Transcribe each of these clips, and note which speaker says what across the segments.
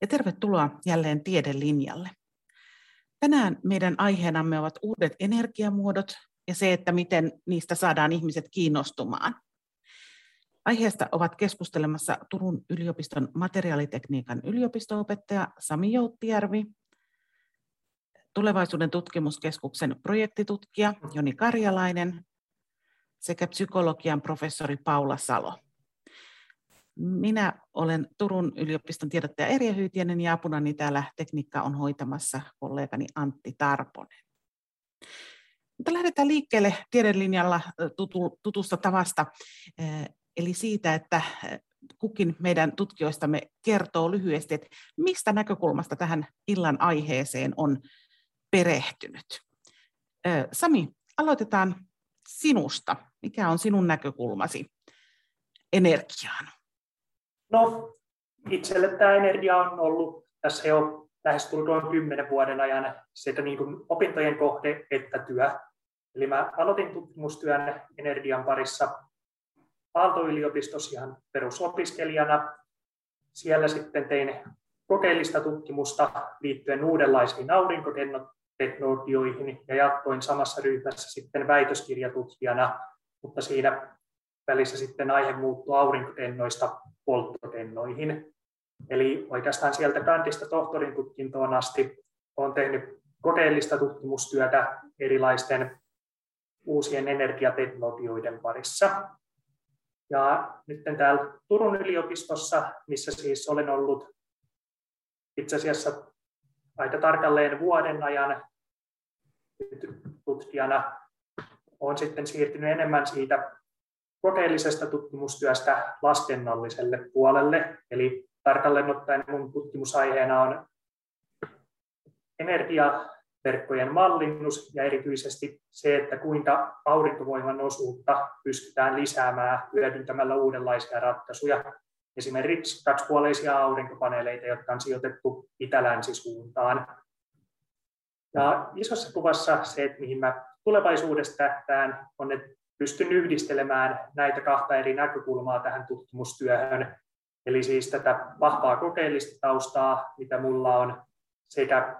Speaker 1: ja tervetuloa jälleen Tiedelinjalle. Tänään meidän aiheenamme ovat uudet energiamuodot ja se, että miten niistä saadaan ihmiset kiinnostumaan. Aiheesta ovat keskustelemassa Turun yliopiston materiaalitekniikan yliopistoopettaja Sami Jouttijärvi, tulevaisuuden tutkimuskeskuksen projektitutkija Joni Karjalainen sekä psykologian professori Paula Salo. Minä olen Turun yliopiston tiedottaja Erja Hyytiänen ja apunani täällä tekniikka on hoitamassa kollegani Antti Tarponen. Mutta lähdetään liikkeelle tiedelinjalla tutusta tavasta, eli siitä, että kukin meidän tutkijoistamme kertoo lyhyesti, että mistä näkökulmasta tähän illan aiheeseen on perehtynyt. Sami, aloitetaan sinusta. Mikä on sinun näkökulmasi energiaan?
Speaker 2: No, itselle tämä energia on ollut tässä jo lähes tulkoon kymmenen vuoden ajan sekä niin kuin opintojen kohde että työ. Eli mä aloitin tutkimustyön energian parissa Aalto-yliopistossa ihan perusopiskelijana. Siellä sitten tein kokeellista tutkimusta liittyen uudenlaisiin aurinkoteknologioihin ja jatkoin samassa ryhmässä sitten väitöskirjatutkijana, mutta siinä välissä sitten aihe muuttui aurinkokennoista polttokennoihin. Eli oikeastaan sieltä kantista tohtorin tutkintoon asti olen tehnyt kokeellista tutkimustyötä erilaisten uusien energiateknologioiden parissa. Ja nyt täällä Turun yliopistossa, missä siis olen ollut itse asiassa aika tarkalleen vuoden ajan tutkijana, olen sitten siirtynyt enemmän siitä kokeellisesta tutkimustyöstä laskennalliselle puolelle. Eli tarkalleen ottaen mun tutkimusaiheena on energiaverkkojen mallinnus ja erityisesti se, että kuinka aurinkovoiman osuutta pystytään lisäämään hyödyntämällä uudenlaisia ratkaisuja. Esimerkiksi kaksipuoleisia aurinkopaneeleita, jotka on sijoitettu itä-länsisuuntaan. Ja isossa kuvassa se, että mihin mä tulevaisuudessa tähtään, on, että pystyn yhdistelemään näitä kahta eri näkökulmaa tähän tutkimustyöhön. Eli siis tätä vahvaa kokeellista taustaa, mitä mulla on, sekä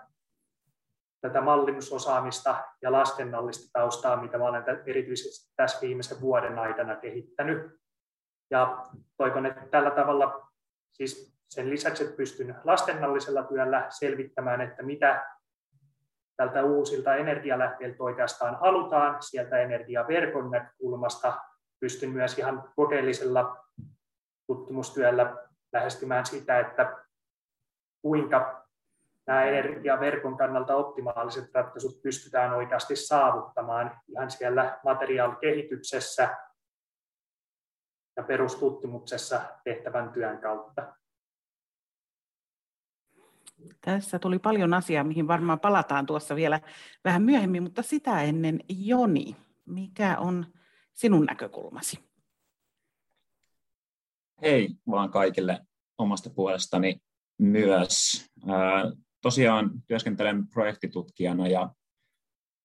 Speaker 2: tätä mallinnusosaamista ja laskennallista taustaa, mitä olen erityisesti tässä viimeisen vuoden aikana kehittänyt. Ja toivon, että tällä tavalla siis sen lisäksi, että pystyn laskennallisella työllä selvittämään, että mitä tältä uusilta energialähteiltä oikeastaan halutaan sieltä energiaverkon näkökulmasta. Pystyn myös ihan kokeellisella tutkimustyöllä lähestymään sitä, että kuinka nämä energiaverkon kannalta optimaaliset ratkaisut pystytään oikeasti saavuttamaan ihan siellä materiaalikehityksessä ja perustutkimuksessa tehtävän työn kautta.
Speaker 1: Tässä tuli paljon asiaa, mihin varmaan palataan tuossa vielä vähän myöhemmin, mutta sitä ennen Joni, mikä on sinun näkökulmasi?
Speaker 3: Hei vaan kaikille omasta puolestani myös. Tosiaan työskentelen projektitutkijana ja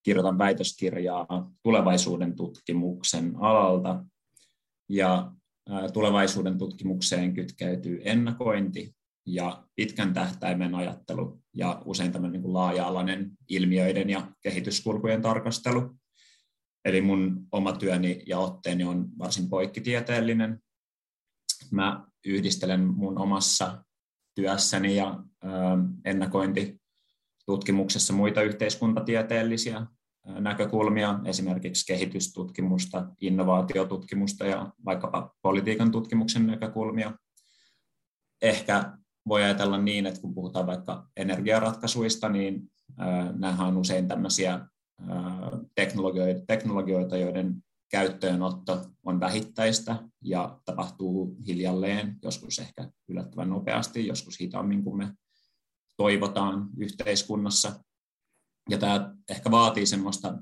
Speaker 3: kirjoitan väitöskirjaa tulevaisuuden tutkimuksen alalta. Ja tulevaisuuden tutkimukseen kytkeytyy ennakointi, ja pitkän tähtäimen ajattelu ja usein tämmöinen niin laaja-alainen ilmiöiden ja kehityskulkujen tarkastelu. Eli mun oma työni ja otteeni on varsin poikkitieteellinen. Mä yhdistelen mun omassa työssäni ja ennakointitutkimuksessa muita yhteiskuntatieteellisiä näkökulmia, esimerkiksi kehitystutkimusta, innovaatiotutkimusta ja vaikkapa politiikan tutkimuksen näkökulmia. Ehkä voi ajatella niin, että kun puhutaan vaikka energiaratkaisuista, niin nämä on usein tämmöisiä teknologioita, joiden käyttöönotto on vähittäistä ja tapahtuu hiljalleen, joskus ehkä yllättävän nopeasti, joskus hitaammin kuin me toivotaan yhteiskunnassa. Ja tämä ehkä vaatii semmoista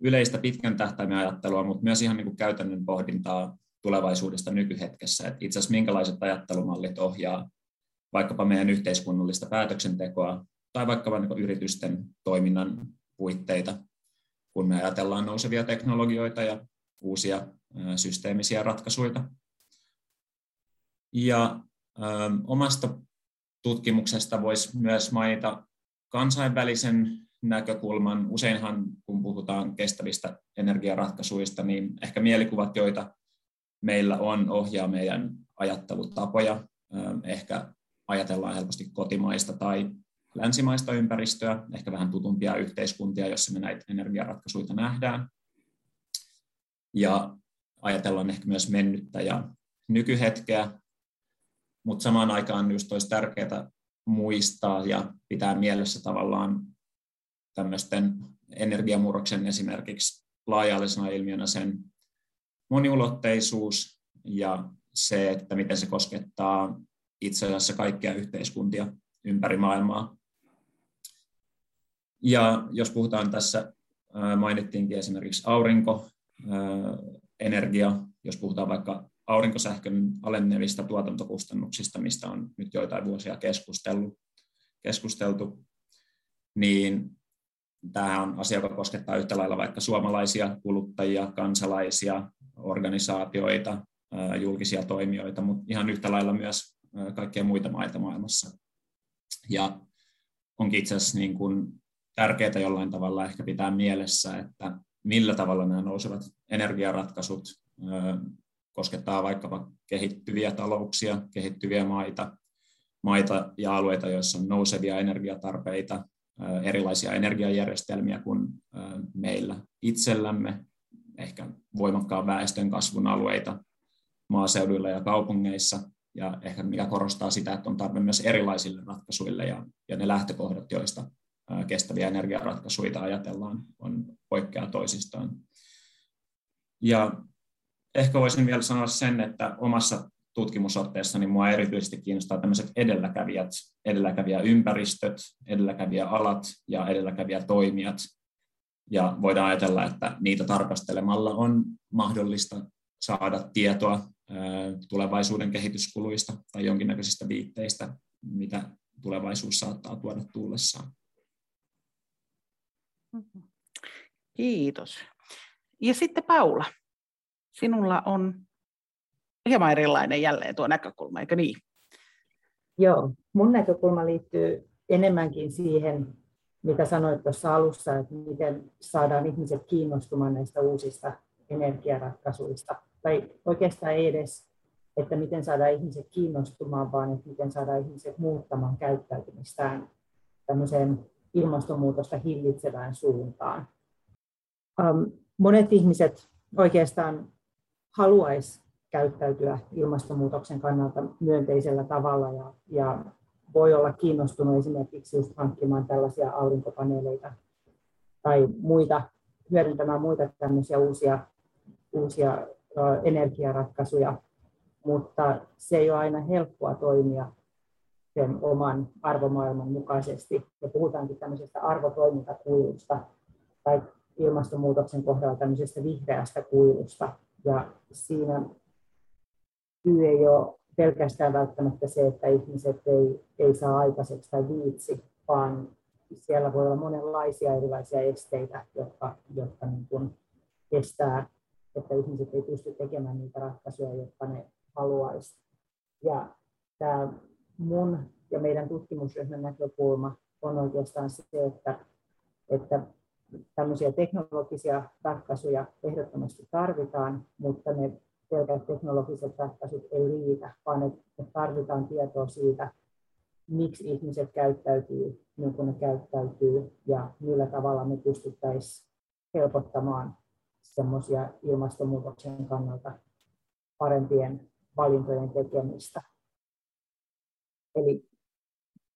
Speaker 3: yleistä pitkän tähtäimen ajattelua, mutta myös ihan niin kuin käytännön pohdintaa tulevaisuudesta nykyhetkessä, että itse asiassa minkälaiset ajattelumallit ohjaa vaikkapa meidän yhteiskunnallista päätöksentekoa tai vaikkapa niin yritysten toiminnan puitteita, kun me ajatellaan nousevia teknologioita ja uusia systeemisiä ratkaisuja. Ja ö, omasta tutkimuksesta voisi myös mainita kansainvälisen näkökulman. Useinhan, kun puhutaan kestävistä energiaratkaisuista, niin ehkä mielikuvat, joita meillä on, ohjaa meidän ajattelutapoja. Ehkä ajatellaan helposti kotimaista tai länsimaista ympäristöä, ehkä vähän tutumpia yhteiskuntia, joissa me näitä energiaratkaisuja nähdään. Ja ajatellaan ehkä myös mennyttä ja nykyhetkeä, mutta samaan aikaan just olisi tärkeää muistaa ja pitää mielessä tavallaan tämmöisten energiamurroksen esimerkiksi laajallisena ilmiönä sen moniulotteisuus ja se, että miten se koskettaa itse asiassa kaikkia yhteiskuntia ympäri maailmaa. Ja jos puhutaan tässä, mainittiinkin esimerkiksi aurinkoenergia, jos puhutaan vaikka aurinkosähkön alennevista tuotantokustannuksista, mistä on nyt joitain vuosia keskustellut, keskusteltu, niin tämä on asia, joka koskettaa yhtä lailla vaikka suomalaisia kuluttajia, kansalaisia, organisaatioita, julkisia toimijoita, mutta ihan yhtä lailla myös kaikkia muita maita maailmassa. Ja onkin itse asiassa niin kuin tärkeää jollain tavalla ehkä pitää mielessä, että millä tavalla nämä nousevat energiaratkaisut koskettaa vaikkapa kehittyviä talouksia, kehittyviä maita, maita ja alueita, joissa on nousevia energiatarpeita, erilaisia energiajärjestelmiä kuin meillä itsellämme, ehkä voimakkaan väestön kasvun alueita maaseuduilla ja kaupungeissa, ja ehkä mikä korostaa sitä, että on tarve myös erilaisille ratkaisuille, ja, ja ne lähtökohdat, joista kestäviä energiaratkaisuja ajatellaan, on poikkeaa toisistaan. Ja ehkä voisin vielä sanoa sen, että omassa tutkimusotteessani mua erityisesti kiinnostaa tämmöiset edelläkävijät, edelläkävijäympäristöt, edelläkävijäalat ja edelläkävijätoimijat. Ja voidaan ajatella, että niitä tarkastelemalla on mahdollista saada tietoa tulevaisuuden kehityskuluista tai jonkinnäköisistä viitteistä, mitä tulevaisuus saattaa tuoda tullessaan.
Speaker 1: Kiitos. Ja sitten Paula, sinulla on hieman erilainen jälleen tuo näkökulma, eikö niin?
Speaker 4: Joo, mun näkökulma liittyy enemmänkin siihen, mitä sanoit tuossa alussa, että miten saadaan ihmiset kiinnostumaan näistä uusista energiaratkaisuista. Tai oikeastaan ei edes, että miten saadaan ihmiset kiinnostumaan, vaan että miten saadaan ihmiset muuttamaan käyttäytymistään tämmöiseen ilmastonmuutosta hillitsevään suuntaan. Monet ihmiset oikeastaan haluaisi käyttäytyä ilmastonmuutoksen kannalta myönteisellä tavalla ja, ja voi olla kiinnostunut esimerkiksi just hankkimaan tällaisia aurinkopaneeleita tai muita, hyödyntämään muita tämmöisiä uusia, uusia energiaratkaisuja, mutta se ei ole aina helppoa toimia sen oman arvomaailman mukaisesti. Ja puhutaankin tämmöisestä arvotoimintakuilusta tai ilmastonmuutoksen kohdalla tämmöisestä vihreästä kuilusta. Ja siinä syy ei ole pelkästään välttämättä se, että ihmiset ei, ei saa aikaiseksi tai viitsi, vaan siellä voi olla monenlaisia erilaisia esteitä, jotka, jotka niin kuin estää, että ihmiset ei pysty tekemään niitä ratkaisuja, jotka ne haluaisi. Ja tämä mun ja meidän tutkimusryhmän näkökulma on oikeastaan se, että, että tämmöisiä teknologisia ratkaisuja ehdottomasti tarvitaan, mutta ne pelkät teknologiset ratkaisut ei riitä, vaan että tarvitaan tietoa siitä, miksi ihmiset käyttäytyy niin kuin ne käyttäytyy ja millä tavalla me pystyttäisiin helpottamaan semmoisia ilmastonmuutoksen kannalta parempien valintojen tekemistä. Eli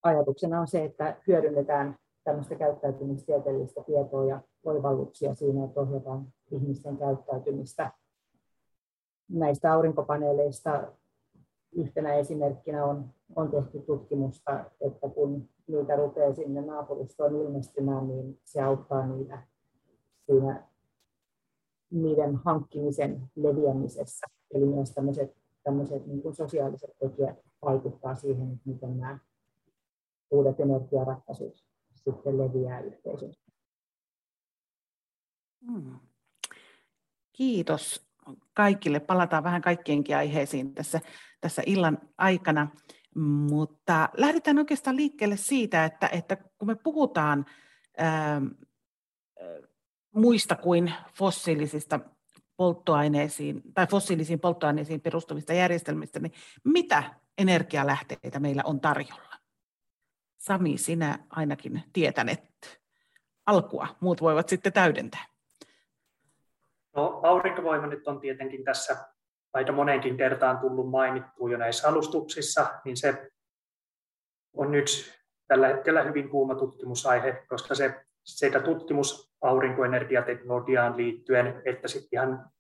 Speaker 4: ajatuksena on se, että hyödynnetään tämmöistä käyttäytymistieteellistä tietoa ja oivalluksia siinä, että ohjataan ihmisten käyttäytymistä. Näistä aurinkopaneeleista yhtenä esimerkkinä on, on tehty tutkimusta, että kun niitä rupeaa sinne naapuristoon ilmestymään, niin se auttaa niitä siinä niiden hankkimisen leviämisessä. Eli myös tämmöiset, tämmöiset niin kuin sosiaaliset tekijät vaikuttaa siihen, miten nämä uudet energiaratkaisut sitten leviää yhteisössä.
Speaker 1: Hmm. Kiitos kaikille. Palataan vähän kaikkienkin aiheisiin tässä, tässä illan aikana. Mutta lähdetään oikeastaan liikkeelle siitä, että, että kun me puhutaan ää, muista kuin fossiilisista polttoaineisiin tai fossiilisiin polttoaineisiin perustuvista järjestelmistä, niin mitä energialähteitä meillä on tarjolla? Sami, sinä ainakin tietänet alkua, muut voivat sitten täydentää.
Speaker 2: No, aurinkovoima nyt on tietenkin tässä aika moneenkin kertaan tullut mainittua jo näissä alustuksissa, niin se on nyt tällä hetkellä hyvin kuuma tutkimusaihe, koska se sekä tutkimus aurinkoenergiateknologiaan liittyen, että sitten ihan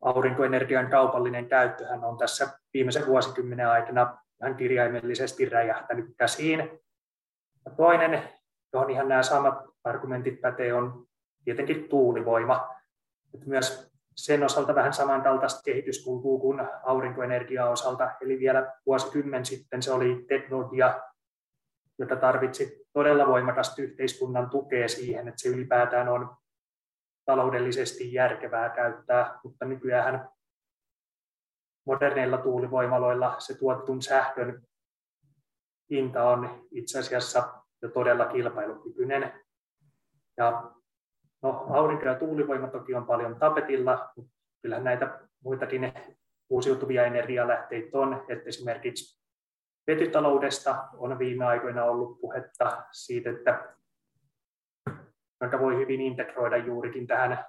Speaker 2: aurinkoenergian kaupallinen käyttöhän on tässä viimeisen vuosikymmenen aikana ihan kirjaimellisesti räjähtänyt käsiin. Ja toinen, johon ihan nämä samat argumentit pätee, on tietenkin tuulivoima. Et myös sen osalta vähän samankaltaista kehityskulkua kuin aurinkoenergian osalta. Eli vielä vuosikymmen sitten se oli teknologia, jota tarvitsi todella voimakasta yhteiskunnan tukea siihen, että se ylipäätään on taloudellisesti järkevää käyttää, mutta nykyään moderneilla tuulivoimaloilla se tuotetun sähkön hinta on itse asiassa jo todella kilpailukykyinen. Ja no, aurinko- ja tuulivoima toki on paljon tapetilla, mutta kyllähän näitä muitakin uusiutuvia energialähteitä on, että esimerkiksi vetytaloudesta on viime aikoina ollut puhetta siitä, että jonka voi hyvin integroida juurikin tähän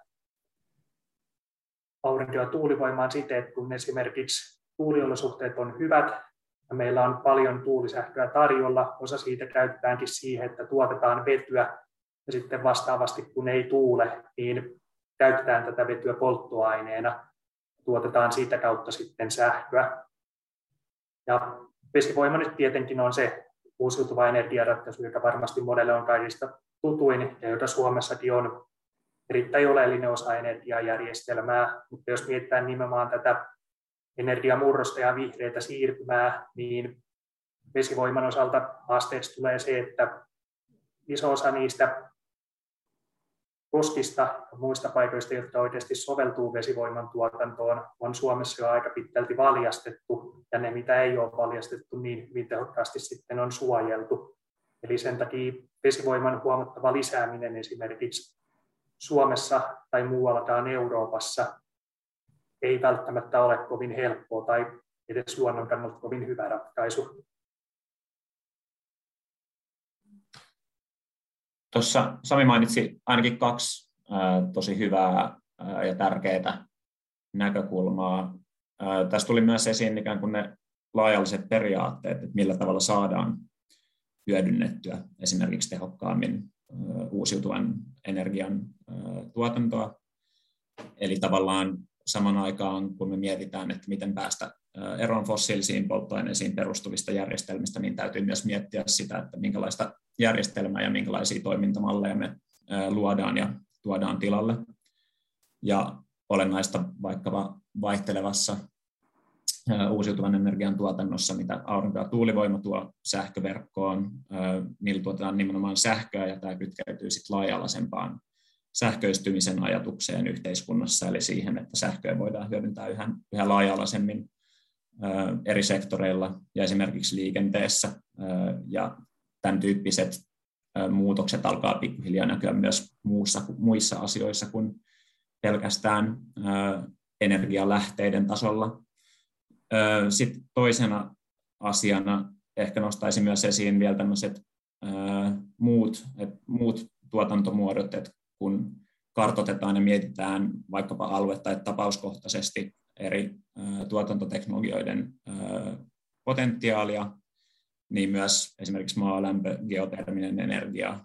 Speaker 2: aurinko- ja tuulivoimaan siten, että kun esimerkiksi tuuliolosuhteet on hyvät ja meillä on paljon tuulisähköä tarjolla, osa siitä käytetäänkin siihen, että tuotetaan vetyä ja sitten vastaavasti kun ei tuule, niin käytetään tätä vetyä polttoaineena, tuotetaan siitä kautta sitten sähköä. Ja vesivoima nyt tietenkin on se uusiutuva energiaratkaisu, joka varmasti monelle on kaikista tutuin ja joka Suomessakin on erittäin oleellinen osa energiajärjestelmää. Mutta jos mietitään nimenomaan tätä energiamurrosta ja vihreitä siirtymää, niin vesivoiman osalta haasteeksi tulee se, että iso osa niistä koskista ja muista paikoista, jotka oikeasti soveltuu vesivoiman tuotantoon, on Suomessa jo aika pitkälti valjastettu, ja ne, mitä ei ole valjastettu, niin hyvin tehokkaasti sitten on suojeltu. Eli sen takia vesivoiman huomattava lisääminen esimerkiksi Suomessa tai muuallakaan Euroopassa ei välttämättä ole kovin helppoa tai edes luonnon kannalta kovin hyvä ratkaisu.
Speaker 3: Tuossa Sami mainitsi ainakin kaksi tosi hyvää ja tärkeää näkökulmaa. Tässä tuli myös esiin ikään kuin ne laajalliset periaatteet, että millä tavalla saadaan hyödynnettyä esimerkiksi tehokkaammin uusiutuvan energian tuotantoa. Eli tavallaan saman aikaan, kun me mietitään, että miten päästä eroon fossiilisiin polttoaineisiin perustuvista järjestelmistä, niin täytyy myös miettiä sitä, että minkälaista järjestelmää ja minkälaisia toimintamalleja me luodaan ja tuodaan tilalle. Ja olennaista vaikkapa vaihtelevassa uusiutuvan energian tuotannossa, mitä aurinko- ja tuulivoima tuo sähköverkkoon, millä tuotetaan nimenomaan sähköä, ja tämä kytkeytyy sitten laaja-alaisempaan sähköistymisen ajatukseen yhteiskunnassa, eli siihen, että sähköä voidaan hyödyntää yhä, yhä laaja-alaisemmin eri sektoreilla ja esimerkiksi liikenteessä, ja tämän tyyppiset muutokset alkaa pikkuhiljaa näkyä myös muussa, muissa asioissa kuin pelkästään energialähteiden tasolla. Sitten toisena asiana ehkä nostaisin myös esiin vielä tämmöiset muut, muut tuotantomuodot, että kun kartotetaan ja mietitään vaikkapa alue- tai tapauskohtaisesti eri tuotantoteknologioiden potentiaalia, niin myös esimerkiksi maalämpö, geoterminen energia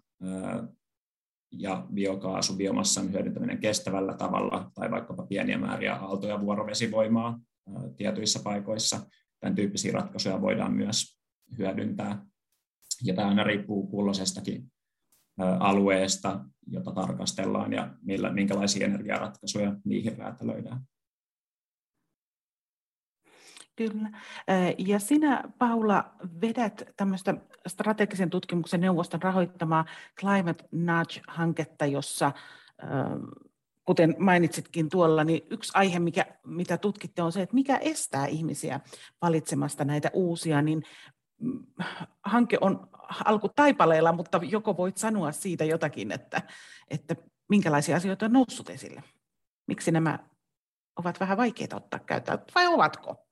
Speaker 3: ja biokaasu, biomassan hyödyntäminen kestävällä tavalla tai vaikkapa pieniä määriä aalto- ja vuorovesivoimaa tietyissä paikoissa. Tämän tyyppisiä ratkaisuja voidaan myös hyödyntää. Ja tämä aina riippuu kulloisestakin alueesta, jota tarkastellaan ja millä, minkälaisia energiaratkaisuja niihin räätälöidään.
Speaker 1: Kyllä. Ja sinä, Paula, vedät tämmöistä strategisen tutkimuksen neuvoston rahoittamaa Climate Nudge-hanketta, jossa, kuten mainitsitkin tuolla, niin yksi aihe, mikä, mitä tutkitte, on se, että mikä estää ihmisiä valitsemasta näitä uusia, niin hanke on alkutaipaleella, mutta joko voit sanoa siitä jotakin, että, että minkälaisia asioita on noussut esille? Miksi nämä ovat vähän vaikeita ottaa käyttöön, vai ovatko?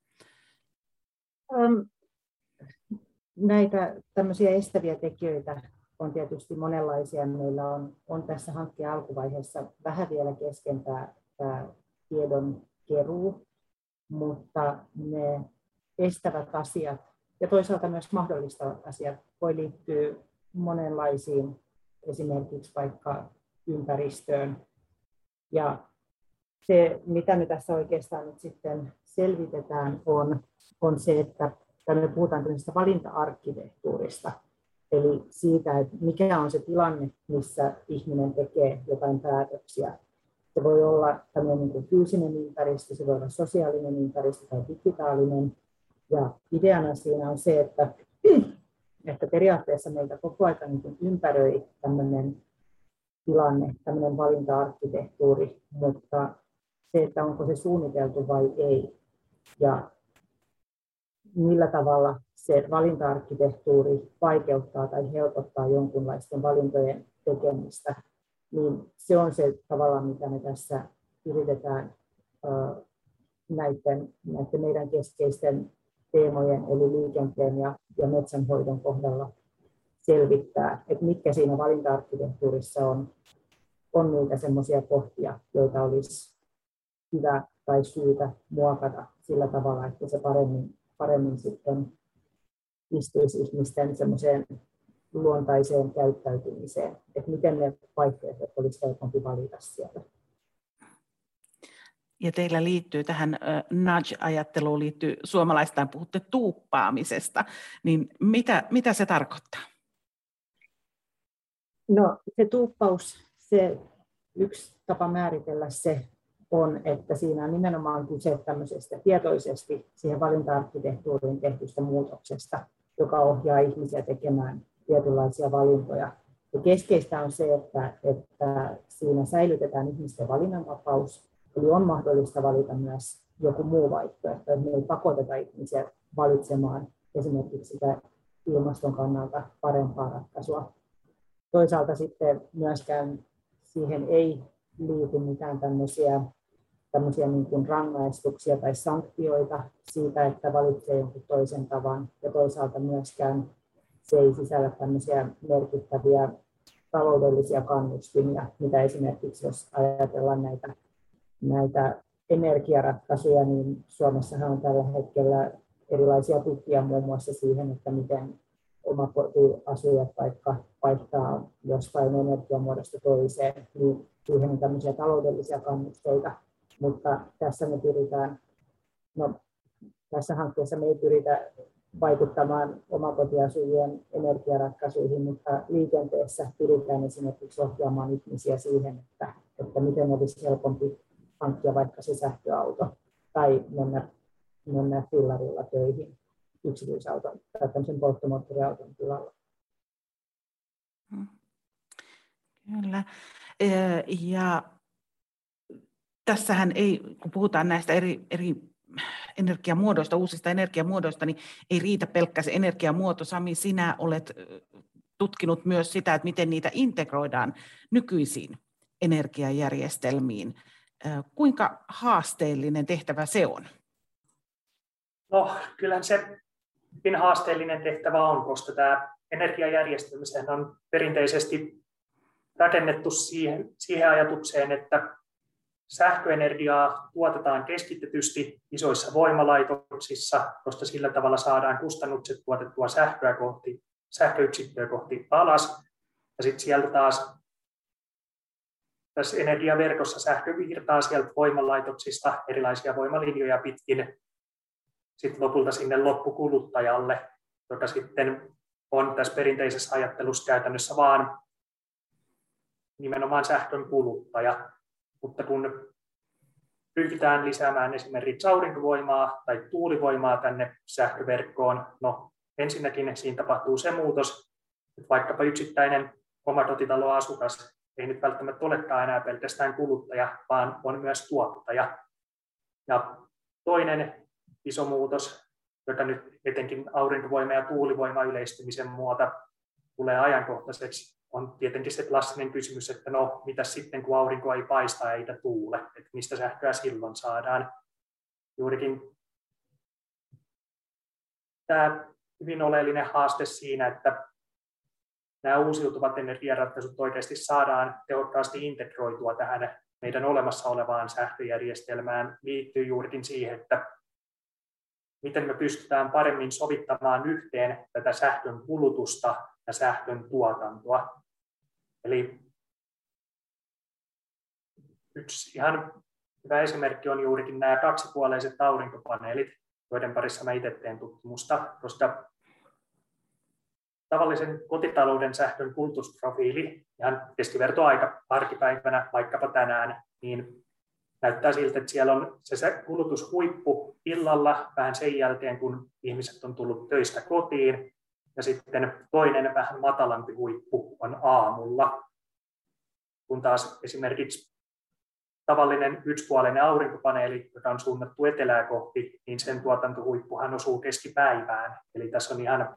Speaker 4: Näitä tämmöisiä estäviä tekijöitä on tietysti monenlaisia. Meillä on, on tässä hankkeen alkuvaiheessa vähän vielä kesken tämä, tämä tiedon keruu, mutta ne estävät asiat ja toisaalta myös mahdollistavat asiat voi liittyä monenlaisiin, esimerkiksi vaikka ympäristöön. Ja se, mitä me tässä oikeastaan nyt sitten selvitetään, on, on se, että me puhutaan tämmöisestä valinta-arkkitehtuurista, eli siitä, että mikä on se tilanne, missä ihminen tekee jotain päätöksiä. Se voi olla tämmöinen niin kuin fyysinen ympäristö, se voi olla sosiaalinen ympäristö tai digitaalinen. Ja ideana siinä on se, että, että periaatteessa meitä koko ajan niin ympäröi tämmöinen tilanne, tämmöinen valinta-arkkitehtuuri, mutta se, että onko se suunniteltu vai ei. Ja millä tavalla se valinta-arkkitehtuuri vaikeuttaa tai helpottaa jonkunlaisten valintojen tekemistä, niin se on se tavalla, mitä me tässä yritetään näiden, näiden meidän keskeisten teemojen, eli liikenteen ja, ja metsänhoidon kohdalla selvittää, että mitkä siinä valinta-arkkitehtuurissa on, on niitä semmoisia kohtia, joita olisi hyvä tai syytä muokata sillä tavalla, että se paremmin, paremmin sitten istuisi ihmisten semmoiseen luontaiseen käyttäytymiseen, että miten ne vaihtoehdot olisi helpompi valita sieltä.
Speaker 1: Ja teillä liittyy tähän nudge-ajatteluun, liittyy suomalaistaan puhutte tuuppaamisesta, niin mitä, mitä se tarkoittaa?
Speaker 4: No se tuuppaus, se yksi tapa määritellä se on, että siinä on nimenomaan kyse tämmöisestä tietoisesti siihen valinta-arkkitehtuuriin tehtystä muutoksesta, joka ohjaa ihmisiä tekemään tietynlaisia valintoja. Ja keskeistä on se, että, että siinä säilytetään ihmisten valinnanvapaus, eli on mahdollista valita myös joku muu vaihtoehto, että me ei pakoteta ihmisiä valitsemaan esimerkiksi sitä ilmaston kannalta parempaa ratkaisua. Toisaalta sitten myöskään siihen ei liity mitään tämmöisiä tämmöisiä niin kuin rangaistuksia tai sanktioita siitä, että valitsee jonkun toisen tavan. Ja toisaalta myöskään se ei sisällä tämmöisiä merkittäviä taloudellisia kannustimia, mitä esimerkiksi jos ajatellaan näitä, näitä energiaratkaisuja, niin Suomessahan on tällä hetkellä erilaisia tukia muun muassa siihen, että miten omakotiasujat vaikka vaihtaa jostain energiamuodosta toiseen, niin siihen on tämmöisiä taloudellisia kannusteita, mutta tässä me pyritään, no, tässä hankkeessa me ei pyritä vaikuttamaan omakotiasujien energiaratkaisuihin, mutta liikenteessä pyritään esimerkiksi ohjaamaan ihmisiä siihen, että, että miten olisi helpompi hankkia vaikka se sähköauto tai mennä, mennä fillarilla töihin yksityisauton tai tämmöisen polttomoottoriauton tilalla.
Speaker 1: Hmm. Kyllä. Ja tässähän ei, kun puhutaan näistä eri, eri energiamuodoista, uusista energiamuodoista, niin ei riitä pelkkä se energiamuoto. Sami, sinä olet tutkinut myös sitä, että miten niitä integroidaan nykyisiin energiajärjestelmiin. Kuinka haasteellinen tehtävä se on?
Speaker 2: No, kyllähän se hyvin haasteellinen tehtävä on, koska tämä energiajärjestelmä on perinteisesti rakennettu siihen, siihen ajatukseen, että sähköenergiaa tuotetaan keskitetysti isoissa voimalaitoksissa, koska sillä tavalla saadaan kustannukset tuotettua sähköä kohti, sähköyksikköä kohti alas. Ja sitten sieltä taas tässä energiaverkossa sähkö virtaa sieltä voimalaitoksista erilaisia voimalinjoja pitkin sitten lopulta sinne loppukuluttajalle, joka sitten on tässä perinteisessä ajattelussa käytännössä vaan nimenomaan sähkön kuluttaja. Mutta kun ryhdytään lisäämään esimerkiksi aurinkovoimaa tai tuulivoimaa tänne sähköverkkoon, no ensinnäkin siinä tapahtuu se muutos, että vaikkapa yksittäinen omakotitaloasukas ei nyt välttämättä olekaan enää pelkästään kuluttaja, vaan on myös tuottaja. Ja toinen iso muutos, joka nyt etenkin aurinkovoima ja tuulivoima yleistymisen muuta tulee ajankohtaiseksi, on tietenkin se klassinen kysymys, että no, mitä sitten kun aurinko ei paista eikä tuule, että mistä sähköä silloin saadaan. Juurikin tämä hyvin oleellinen haaste siinä, että nämä uusiutuvat energiaratkaisut oikeasti saadaan tehokkaasti integroitua tähän meidän olemassa olevaan sähköjärjestelmään, liittyy juurikin siihen, että miten me pystytään paremmin sovittamaan yhteen tätä sähkön kulutusta ja sähkön tuotantoa. Eli yksi ihan hyvä esimerkki on juurikin nämä kaksipuoleiset aurinkopaneelit, joiden parissa mä itse teen tutkimusta, koska tavallisen kotitalouden sähkön kulutusprofiili, ihan keskivertoaika arkipäivänä, vaikkapa tänään, niin näyttää siltä, että siellä on se kulutushuippu illalla vähän sen jälkeen, kun ihmiset on tullut töistä kotiin, ja sitten toinen vähän matalampi huippu on aamulla, kun taas esimerkiksi tavallinen yksipuolinen aurinkopaneeli, joka on suunnattu etelää kohti, niin sen tuotantohuippuhan osuu keskipäivään. Eli tässä on ihan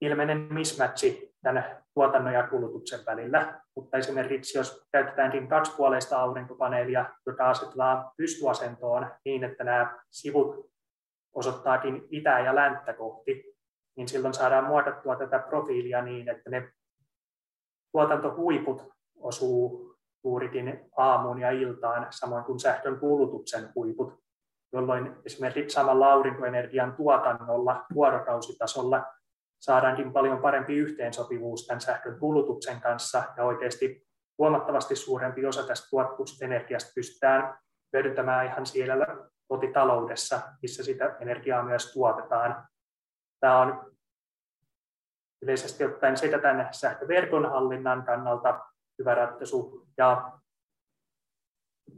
Speaker 2: ilmeinen mismatchi tämän tuotannon ja kulutuksen välillä. Mutta esimerkiksi jos käytetäänkin kaksipuoleista aurinkopaneelia, joka asetetaan pystyasentoon niin, että nämä sivut osoittaakin itä- ja länttä kohti, niin silloin saadaan muokattua tätä profiilia niin, että ne tuotantohuiput osuu juurikin aamuun ja iltaan, samoin kuin sähkön kulutuksen huiput, jolloin esimerkiksi samalla aurinkoenergian tuotannolla vuorokausitasolla saadaankin paljon parempi yhteensopivuus tämän sähkön kulutuksen kanssa ja oikeasti huomattavasti suurempi osa tästä tuotusta energiasta pystytään hyödyntämään ihan siellä kotitaloudessa, missä sitä energiaa myös tuotetaan. Tämä on yleisesti ottaen sekä tämän sähköverkon hallinnan kannalta hyvä ratkaisu ja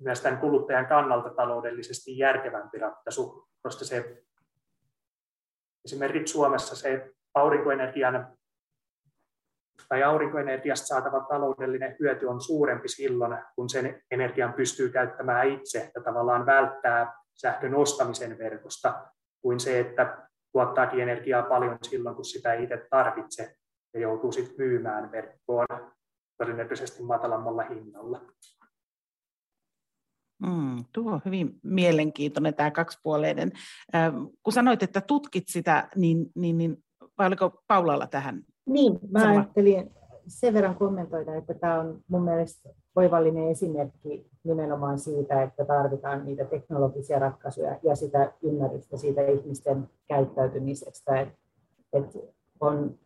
Speaker 2: myös tämän kuluttajan kannalta taloudellisesti järkevämpi ratkaisu, koska se esimerkiksi Suomessa se aurinkoenergian tai aurinkoenergiasta saatava taloudellinen hyöty on suurempi silloin, kun sen energian pystyy käyttämään itse ja tavallaan välttää sähkön ostamisen verkosta, kuin se, että tuottaakin energiaa paljon silloin, kun sitä ei itse tarvitse ja joutuu sitten myymään verkkoon todennäköisesti matalammalla hinnalla.
Speaker 1: Mm, tuo on hyvin mielenkiintoinen tämä kaksipuoleinen. Äh, kun sanoit, että tutkit sitä, niin, niin, niin vai oliko Paulalla tähän?
Speaker 4: Niin, mä sama? ajattelin sen verran kommentoida, että tämä on mun mielestä oivallinen esimerkki nimenomaan siitä, että tarvitaan niitä teknologisia ratkaisuja ja sitä ymmärrystä siitä ihmisten käyttäytymisestä, että, että on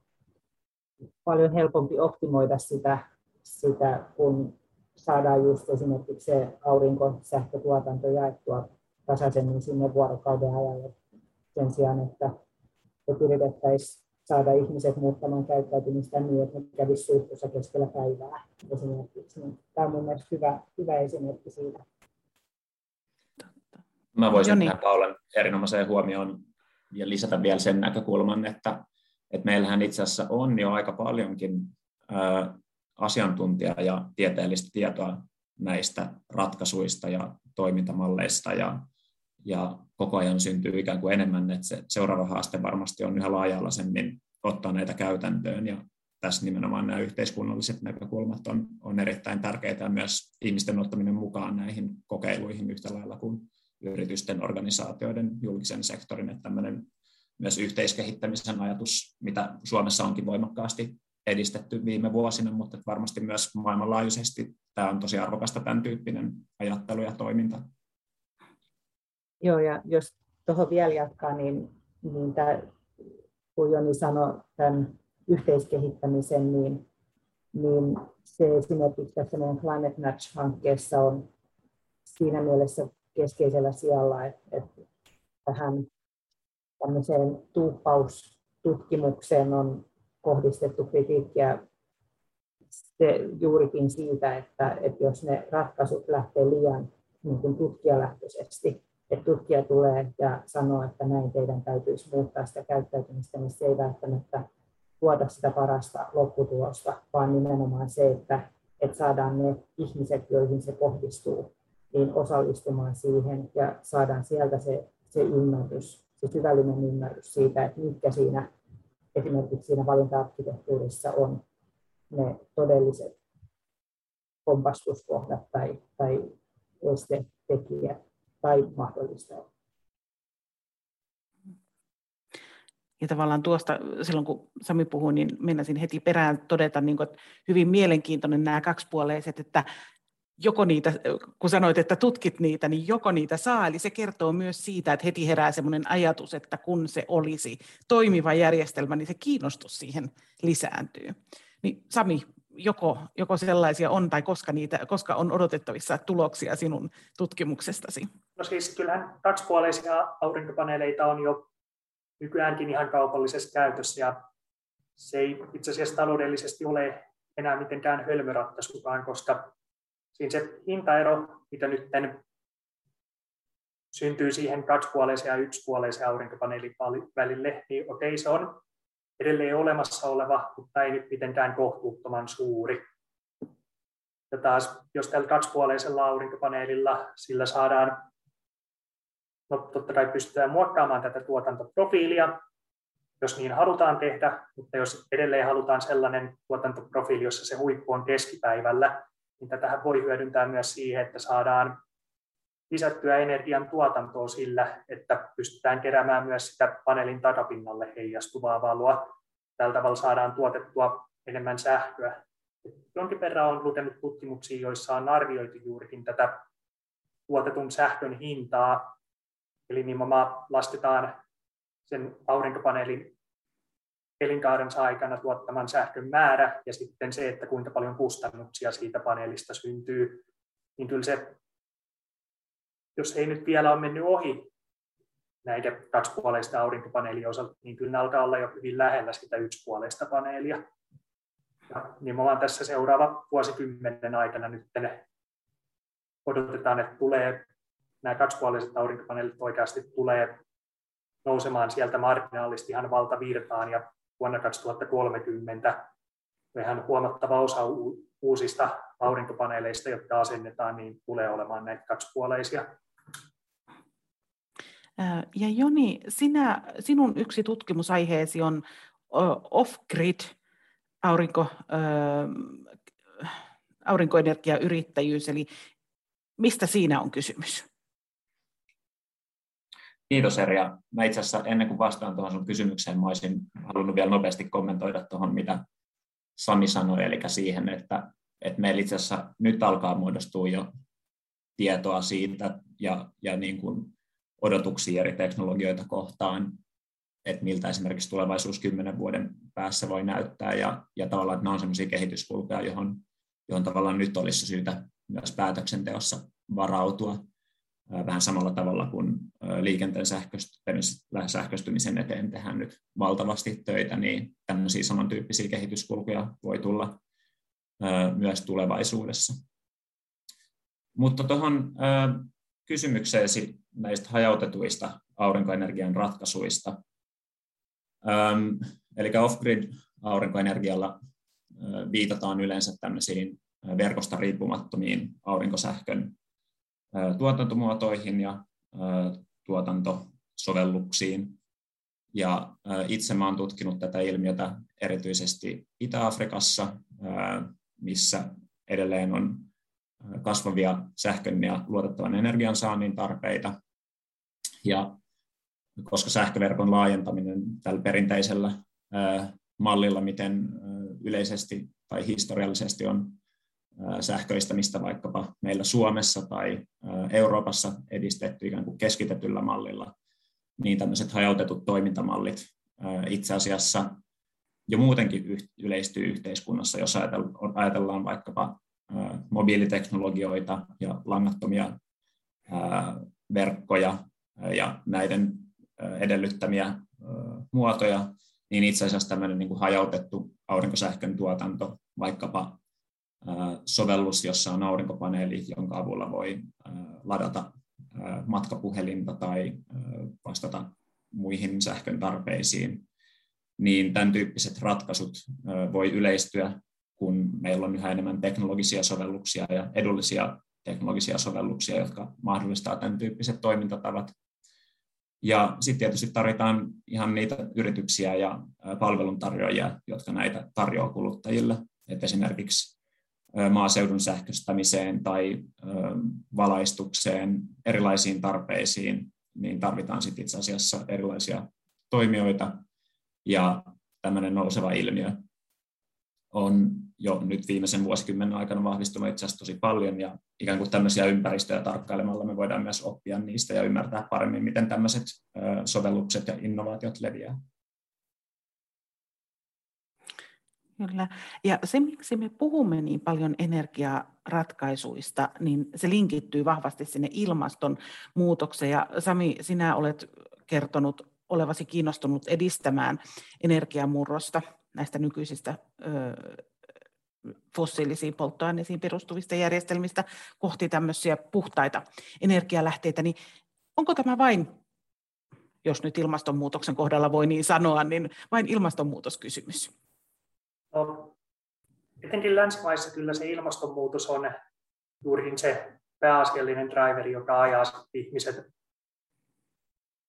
Speaker 4: paljon helpompi optimoida sitä, sitä kun saadaan just esimerkiksi se aurinkosähkötuotanto jaettua tasaisemmin sinne vuorokauden ajalle sen sijaan, että että yritettäisiin saada ihmiset muuttamaan käyttäytymistä niin, että ne kävisi suihkussa keskellä päivää esimerkiksi. Niin tämä on mielestäni hyvä, hyvä esimerkki siitä.
Speaker 3: Mä voisin tähän Paulan erinomaiseen huomioon ja lisätä vielä sen näkökulman, että, että meillähän itse asiassa on jo aika paljonkin ää, asiantuntija- ja tieteellistä tietoa näistä ratkaisuista ja toimintamalleista ja ja koko ajan syntyy ikään kuin enemmän, että se seuraava haaste varmasti on yhä laajalaisemmin ottaa näitä käytäntöön ja tässä nimenomaan nämä yhteiskunnalliset näkökulmat on, on erittäin tärkeitä ja myös ihmisten ottaminen mukaan näihin kokeiluihin yhtä lailla kuin yritysten, organisaatioiden, julkisen sektorin, että tämmöinen myös yhteiskehittämisen ajatus, mitä Suomessa onkin voimakkaasti edistetty viime vuosina, mutta varmasti myös maailmanlaajuisesti tämä on tosi arvokasta tämän tyyppinen ajattelu ja toiminta.
Speaker 4: Joo, ja jos tuohon vielä jatkaa, niin, niin tämä, kun Joni sanoi tämän yhteiskehittämisen, niin, niin se esimerkiksi tässä meidän Climate Match-hankkeessa on siinä mielessä keskeisellä sijalla, että, että tähän tämmöiseen tuuppaustutkimukseen on kohdistettu kritiikkiä se juurikin siitä, että, että jos ne ratkaisut lähtee liian niin kuin tutkijalähtöisesti, että tutkija tulee ja sanoo, että näin teidän täytyisi muuttaa sitä käyttäytymistä, niin se ei välttämättä tuota sitä parasta lopputulosta, vaan nimenomaan se, että, että saadaan ne ihmiset, joihin se kohdistuu, niin osallistumaan siihen ja saadaan sieltä se, se ymmärrys se syvällinen ymmärrys siitä, että mitkä siinä esimerkiksi siinä valinta-arkkitehtuurissa on ne todelliset kompastuskohdat tai, tai estetekijät tai mahdollistajat.
Speaker 1: Ja tavallaan tuosta, silloin kun Sami puhui, niin mennäisin heti perään todeta, niin kuin, että hyvin mielenkiintoinen nämä kaksipuoleiset, että joko niitä, kun sanoit, että tutkit niitä, niin joko niitä saa, eli se kertoo myös siitä, että heti herää sellainen ajatus, että kun se olisi toimiva järjestelmä, niin se kiinnostus siihen lisääntyy. Niin Sami, joko, joko sellaisia on tai koska, niitä, koska on odotettavissa tuloksia sinun tutkimuksestasi?
Speaker 2: No siis kyllähän kaksipuoleisia aurinkopaneeleita on jo nykyäänkin ihan kaupallisessa käytössä ja se ei itse asiassa taloudellisesti ole enää mitenkään hölmöratkaisukaan, koska siinä se hintaero, mitä nyt syntyy siihen kaksipuoleisen ja yksipuoleisen aurinkopaneelin välille, niin okei, se on edelleen olemassa oleva, mutta ei nyt mitenkään kohtuuttoman suuri. Ja taas, jos tällä kaksipuoleisella aurinkopaneelilla sillä saadaan, no totta kai pystytään muokkaamaan tätä tuotantoprofiilia, jos niin halutaan tehdä, mutta jos edelleen halutaan sellainen tuotantoprofiili, jossa se huippu on keskipäivällä, niin tätähän voi hyödyntää myös siihen, että saadaan lisättyä energian tuotantoa sillä, että pystytään keräämään myös sitä paneelin takapinnalle heijastuvaa valoa. Tällä tavalla saadaan tuotettua enemmän sähköä. Jonkin verran on lukenut tutkimuksia, joissa on arvioitu juurikin tätä tuotetun sähkön hintaa. Eli nimenomaan lasketaan sen aurinkopaneelin elinkaarensa aikana tuottaman sähkön määrä ja sitten se, että kuinka paljon kustannuksia siitä paneelista syntyy, niin kyllä se jos ei nyt vielä ole mennyt ohi näiden kaksipuoleista aurinkopaneelien osalta, niin kyllä ne alkaa olla jo hyvin lähellä sitä yksipuoleista paneelia. Ja nimenomaan tässä seuraava vuosikymmenen aikana nyt odotetaan, että tulee, nämä kaksipuoliset aurinkopaneelit oikeasti tulee nousemaan sieltä marginaalisesti ihan valtavirtaan ja vuonna 2030 ihan huomattava osa uusista aurinkopaneeleista, jotka asennetaan, niin tulee olemaan näitä kaksipuoleisia.
Speaker 1: Ja Joni, sinä, sinun yksi tutkimusaiheesi on off-grid aurinko, aurinkoenergiayrittäjyys, eli mistä siinä on kysymys?
Speaker 3: Kiitos Erja. Mä itse asiassa ennen kuin vastaan tuohon sun kysymykseen, mä olisin halunnut vielä nopeasti kommentoida tuohon, mitä Sami sanoi, eli siihen, että, että meillä itse asiassa nyt alkaa muodostua jo tietoa siitä ja, ja niin kuin odotuksia eri teknologioita kohtaan, että miltä esimerkiksi tulevaisuus kymmenen vuoden päässä voi näyttää, ja, ja tavallaan, että nämä on sellaisia kehityskulkuja, johon, johon tavallaan nyt olisi syytä myös päätöksenteossa varautua vähän samalla tavalla kuin liikenteen sähköistymisen eteen tehdään nyt valtavasti töitä, niin tämmöisiä samantyyppisiä kehityskulkuja voi tulla myös tulevaisuudessa. Mutta tuohon kysymykseesi näistä hajautetuista aurinkoenergian ratkaisuista. Öm, eli off-grid aurinkoenergialla viitataan yleensä tämmöisiin verkosta riippumattomiin aurinkosähkön tuotantomuotoihin ja tuotantosovelluksiin. Ja itse olen tutkinut tätä ilmiötä erityisesti Itä-Afrikassa, missä edelleen on kasvavia sähkön ja luotettavan energiansaannin tarpeita. Ja koska sähköverkon laajentaminen tällä perinteisellä mallilla, miten yleisesti tai historiallisesti on sähköistämistä vaikkapa meillä Suomessa tai Euroopassa edistetty ikään kuin keskitetyllä mallilla, niin tämmöiset hajautetut toimintamallit itse asiassa jo muutenkin yleistyy yhteiskunnassa, jos ajatellaan vaikkapa mobiiliteknologioita ja langattomia verkkoja ja näiden edellyttämiä muotoja, niin itse asiassa tämmöinen niin kuin hajautettu aurinkosähkön tuotanto, vaikkapa sovellus, jossa on aurinkopaneeli, jonka avulla voi ladata matkapuhelinta tai vastata muihin sähkön tarpeisiin, niin tämän tyyppiset ratkaisut voi yleistyä kun meillä on yhä enemmän teknologisia sovelluksia ja edullisia teknologisia sovelluksia, jotka mahdollistaa tämän tyyppiset toimintatavat. Ja sitten tietysti tarvitaan ihan niitä yrityksiä ja palveluntarjoajia, jotka näitä tarjoaa kuluttajille. Et esimerkiksi maaseudun sähköstämiseen tai valaistukseen, erilaisiin tarpeisiin, niin tarvitaan sitten itse asiassa erilaisia toimijoita. Ja tämmöinen nouseva ilmiö on jo nyt viimeisen vuosikymmenen aikana vahvistunut itse asiassa tosi paljon ja ikään kuin tämmöisiä ympäristöjä tarkkailemalla me voidaan myös oppia niistä ja ymmärtää paremmin, miten tämmöiset sovellukset ja innovaatiot leviää.
Speaker 1: Kyllä. Ja se, miksi me puhumme niin paljon energiaratkaisuista, niin se linkittyy vahvasti sinne ilmastonmuutokseen. Ja Sami, sinä olet kertonut olevasi kiinnostunut edistämään energiamurrosta näistä nykyisistä fossiilisiin polttoaineisiin perustuvista järjestelmistä kohti tämmöisiä puhtaita energialähteitä, niin onko tämä vain, jos nyt ilmastonmuutoksen kohdalla voi niin sanoa, niin vain ilmastonmuutoskysymys?
Speaker 2: No, etenkin länsimaissa kyllä se ilmastonmuutos on juuri se pääasiallinen driveri, joka ajaa ihmiset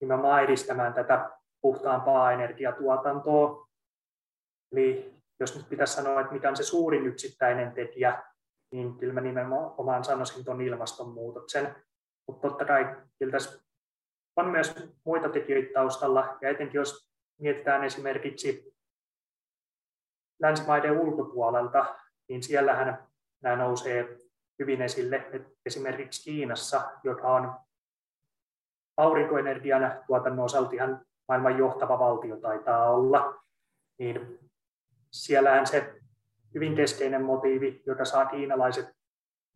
Speaker 2: nimenomaan edistämään tätä puhtaampaa energiatuotantoa. Eli jos nyt pitäisi sanoa, että mikä on se suurin yksittäinen tekijä, niin kyllä mä nimenomaan sanoisin tuon ilmastonmuutoksen. Mutta totta kai kyllä tässä on myös muita tekijöitä taustalla, ja etenkin jos mietitään esimerkiksi länsimaiden ulkopuolelta, niin siellähän nämä nousee hyvin esille. että esimerkiksi Kiinassa, joka on aurinkoenergian tuotannon osalta ihan maailman johtava valtio taitaa olla, niin siellähän se hyvin keskeinen motiivi, joka saa kiinalaiset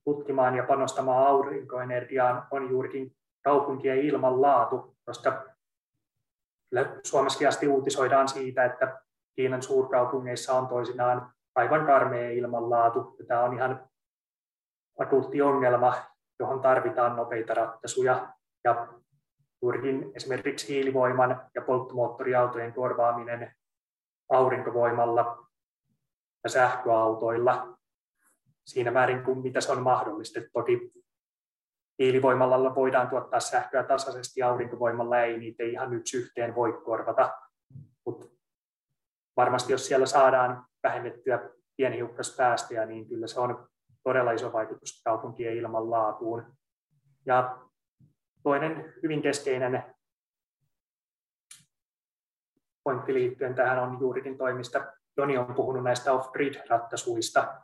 Speaker 2: tutkimaan ja panostamaan aurinkoenergiaan, on juurikin kaupunkien ilmanlaatu, koska Suomessakin asti uutisoidaan siitä, että Kiinan suurkaupungeissa on toisinaan aivan karmea ilmanlaatu. Tämä on ihan akuutti ongelma, johon tarvitaan nopeita ratkaisuja. Ja juurikin esimerkiksi hiilivoiman ja polttomoottoriautojen korvaaminen aurinkovoimalla ja sähköautoilla siinä määrin kuin mitä se on mahdollista. Toki hiilivoimalla voidaan tuottaa sähköä tasaisesti, aurinkovoimalla ei, niitä ei ihan yksi yhteen voi korvata. Mutta varmasti jos siellä saadaan vähennettyä pienhiukkaspäästöjä, niin kyllä se on todella iso vaikutus kaupunkien ilmanlaatuun. Ja toinen hyvin keskeinen pointti liittyen tähän on juurikin toimista. Joni on puhunut näistä off-grid-ratkaisuista,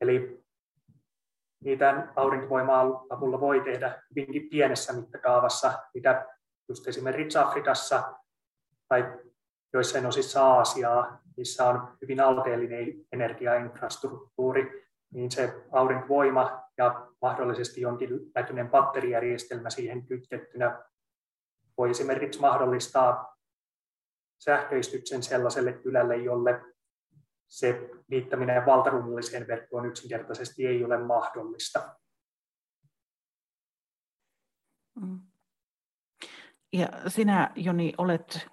Speaker 2: eli niitä aurinkovoimaa avulla voi tehdä hyvinkin pienessä mittakaavassa, mitä just esimerkiksi Afrikassa tai joissain osissa Aasiaa, missä on hyvin alkeellinen energiainfrastruktuuri, niin se aurinkovoima ja mahdollisesti jonkin näköinen batterijärjestelmä siihen kytkettynä voi esimerkiksi mahdollistaa sähköistyksen sellaiselle kylälle, jolle se liittäminen valtakunnalliseen verkkoon yksinkertaisesti ei ole mahdollista.
Speaker 1: Mm. Ja sinä, Joni, olet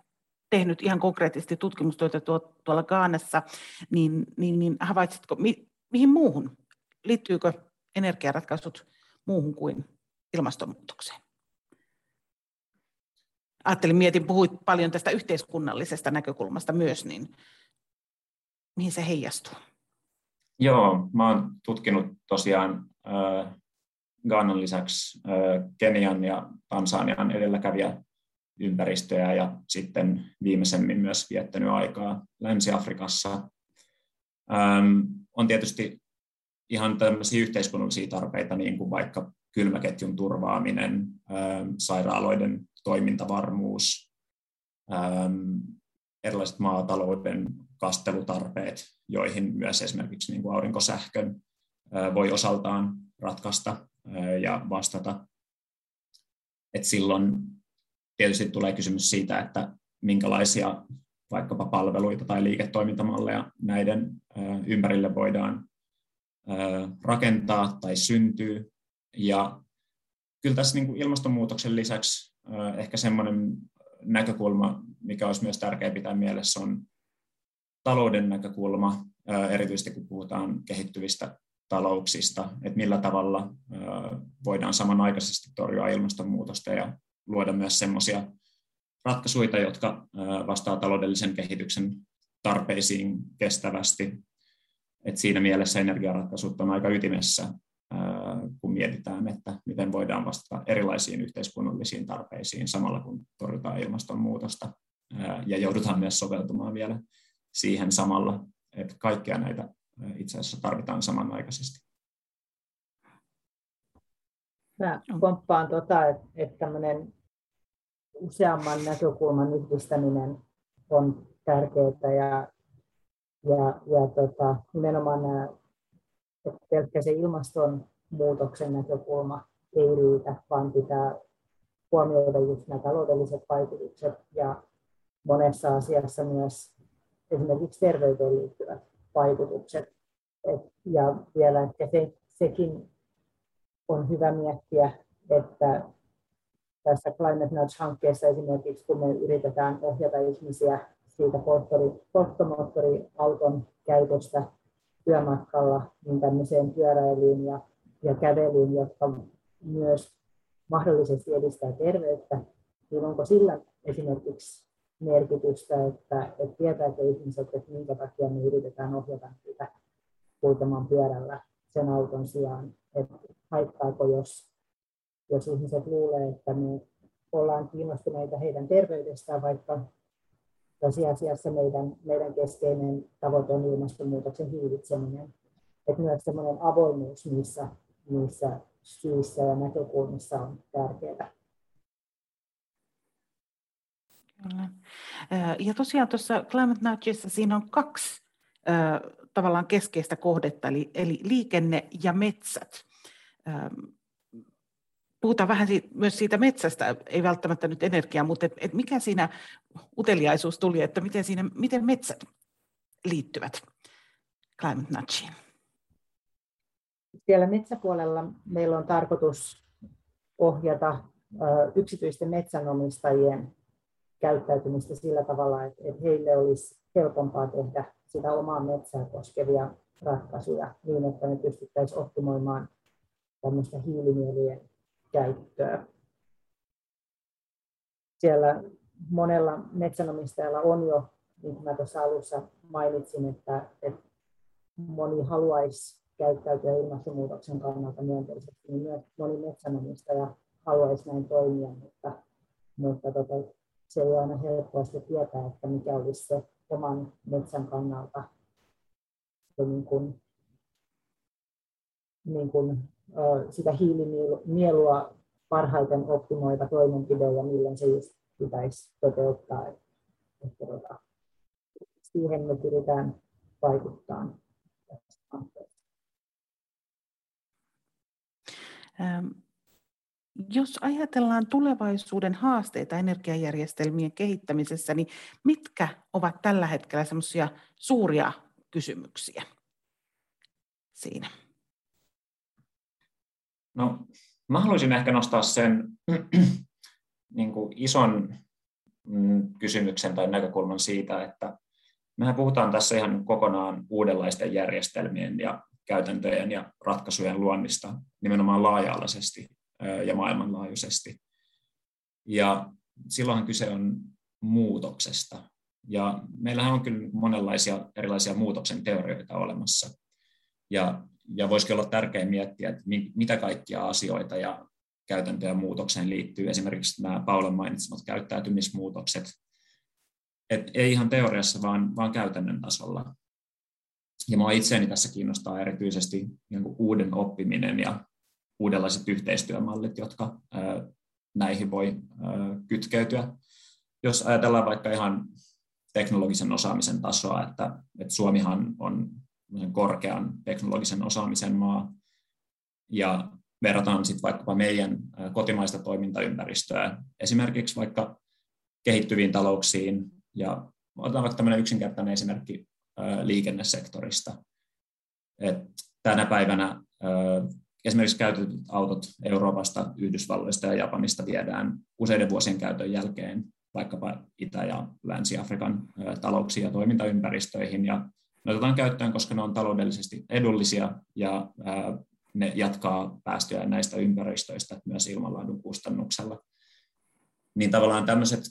Speaker 1: tehnyt ihan konkreettisesti tutkimustyötä tuolla Gaanassa, niin, niin, niin havaitsitko, mi, mihin muuhun? Liittyykö energiaratkaisut muuhun kuin ilmastonmuutokseen? Ajattelin, mietin, puhuit paljon tästä yhteiskunnallisesta näkökulmasta myös, niin mihin se heijastuu?
Speaker 3: Joo, mä oon tutkinut tosiaan äh, Ghanan lisäksi äh, Kenian ja Tansanian edelläkävijä ympäristöjä ja sitten viimeisemmin myös viettänyt aikaa Länsi-Afrikassa. Ähm, on tietysti ihan tämmöisiä yhteiskunnallisia tarpeita, niin kuin vaikka kylmäketjun turvaaminen, ähm, sairaaloiden toimintavarmuus, ähm, erilaiset maatalouden kastelutarpeet, joihin myös esimerkiksi niin kuin aurinkosähkön äh, voi osaltaan ratkaista ja vastata. Et silloin tietysti tulee kysymys siitä, että minkälaisia vaikkapa palveluita tai liiketoimintamalleja näiden ympärille voidaan rakentaa tai syntyy. Ja kyllä tässä niin kuin ilmastonmuutoksen lisäksi ehkä semmoinen näkökulma, mikä olisi myös tärkeää pitää mielessä, on talouden näkökulma, erityisesti kun puhutaan kehittyvistä talouksista, että millä tavalla voidaan samanaikaisesti torjua ilmastonmuutosta ja luoda myös semmoisia ratkaisuja, jotka vastaa taloudellisen kehityksen tarpeisiin kestävästi. Et siinä mielessä energiaratkaisut on aika ytimessä, kun mietitään, että miten voidaan vastata erilaisiin yhteiskunnallisiin tarpeisiin samalla kun torjutaan ilmastonmuutosta ja joudutaan myös soveltumaan vielä siihen samalla, että kaikkia näitä itse asiassa tarvitaan samanaikaisesti.
Speaker 4: Mä komppaan tuota, että, että tämmöinen useamman näkökulman yhdistäminen on tärkeää ja, ja, ja tota, nimenomaan nämä, että pelkkä se ilmastonmuutoksen näkökulma ei riitä, vaan pitää huomioida just nämä taloudelliset vaikutukset ja monessa asiassa myös esimerkiksi terveyteen liittyvät vaikutukset. Et, ja vielä ehkä se, sekin on hyvä miettiä, että tässä Climate Nudge-hankkeessa esimerkiksi, kun me yritetään ohjata ihmisiä siitä polttomoottoriauton käytöstä työmatkalla, niin tämmöiseen pyöräilyyn ja, ja kävelyyn, jotka myös mahdollisesti edistää terveyttä, niin onko sillä esimerkiksi merkitystä, että, että tietääkö ihmiset, että minkä takia me yritetään ohjata niitä kulkemaan pyörällä sen auton sijaan, että haittaako, jos, jos ihmiset luulee, että me ollaan kiinnostuneita heidän terveydestään, vaikka tosiasiassa meidän, meidän keskeinen tavoite on ilmastonmuutoksen hillitseminen. Että myös semmoinen avoimuus niissä, niissä syissä ja näkökulmissa on tärkeää.
Speaker 1: Kyllä. Ja tosiaan tuossa Climate Nudgessa siinä on kaksi tavallaan keskeistä kohdetta, eli, eli liikenne ja metsät. Puhutaan vähän siitä, myös siitä metsästä, ei välttämättä nyt energiaa, mutta et, et mikä siinä uteliaisuus tuli, että miten, siinä, miten metsät liittyvät Climate Nudgeen?
Speaker 4: Siellä metsäpuolella meillä on tarkoitus ohjata yksityisten metsänomistajien käyttäytymistä sillä tavalla, että heille olisi helpompaa tehdä sitä omaa metsää koskevia ratkaisuja niin, että me pystyttäisiin optimoimaan tämmöistä hiilinielujen käyttöä. Siellä monella metsänomistajalla on jo, niin kuin mä tuossa alussa mainitsin, että, että moni haluaisi käyttäytyä ilmastonmuutoksen kannalta myönteisesti, niin myös moni metsänomistaja haluaisi näin toimia, mutta, mutta tota, se ei aina helppoasti tietää, että mikä olisi se oman metsän kannalta niin kuin, niin kuin, sitä hiilinielua parhaiten optimoiva toimenpide ja milloin se just pitäisi toteuttaa. Että, tota, siihen me pyritään vaikuttaa.
Speaker 1: Jos ajatellaan tulevaisuuden haasteita energiajärjestelmien kehittämisessä, niin mitkä ovat tällä hetkellä semmoisia suuria kysymyksiä siinä?
Speaker 3: No, mä haluaisin ehkä nostaa sen niin kuin ison mm, kysymyksen tai näkökulman siitä, että mehän puhutaan tässä ihan kokonaan uudenlaisten järjestelmien ja käytäntöjen ja ratkaisujen luonnista nimenomaan laaja-alaisesti ja maailmanlaajuisesti. Ja silloin kyse on muutoksesta. Ja meillähän on kyllä monenlaisia erilaisia muutoksen teorioita olemassa. Ja, ja voisikin olla tärkeää miettiä, että mitä kaikkia asioita ja käytäntöjä muutokseen liittyy. Esimerkiksi nämä Paulan mainitsemat käyttäytymismuutokset. Et ei ihan teoriassa, vaan, vaan käytännön tasolla. Ja minua itseäni tässä kiinnostaa erityisesti niin uuden oppiminen ja uudenlaiset yhteistyömallit, jotka näihin voi kytkeytyä. Jos ajatellaan vaikka ihan teknologisen osaamisen tasoa, että, että Suomihan on korkean teknologisen osaamisen maa, ja verrataan sitten vaikkapa meidän kotimaista toimintaympäristöä esimerkiksi vaikka kehittyviin talouksiin, ja otetaan vaikka tämmöinen yksinkertainen esimerkki liikennesektorista. Et tänä päivänä Esimerkiksi käytetyt autot Euroopasta, Yhdysvalloista ja Japanista viedään useiden vuosien käytön jälkeen vaikkapa Itä- ja Länsi-Afrikan talouksiin ja toimintaympäristöihin. Ja ne otetaan käyttöön, koska ne on taloudellisesti edullisia ja ne jatkaa päästöjä näistä ympäristöistä myös ilmanlaadun kustannuksella. Niin tavallaan tämmöiset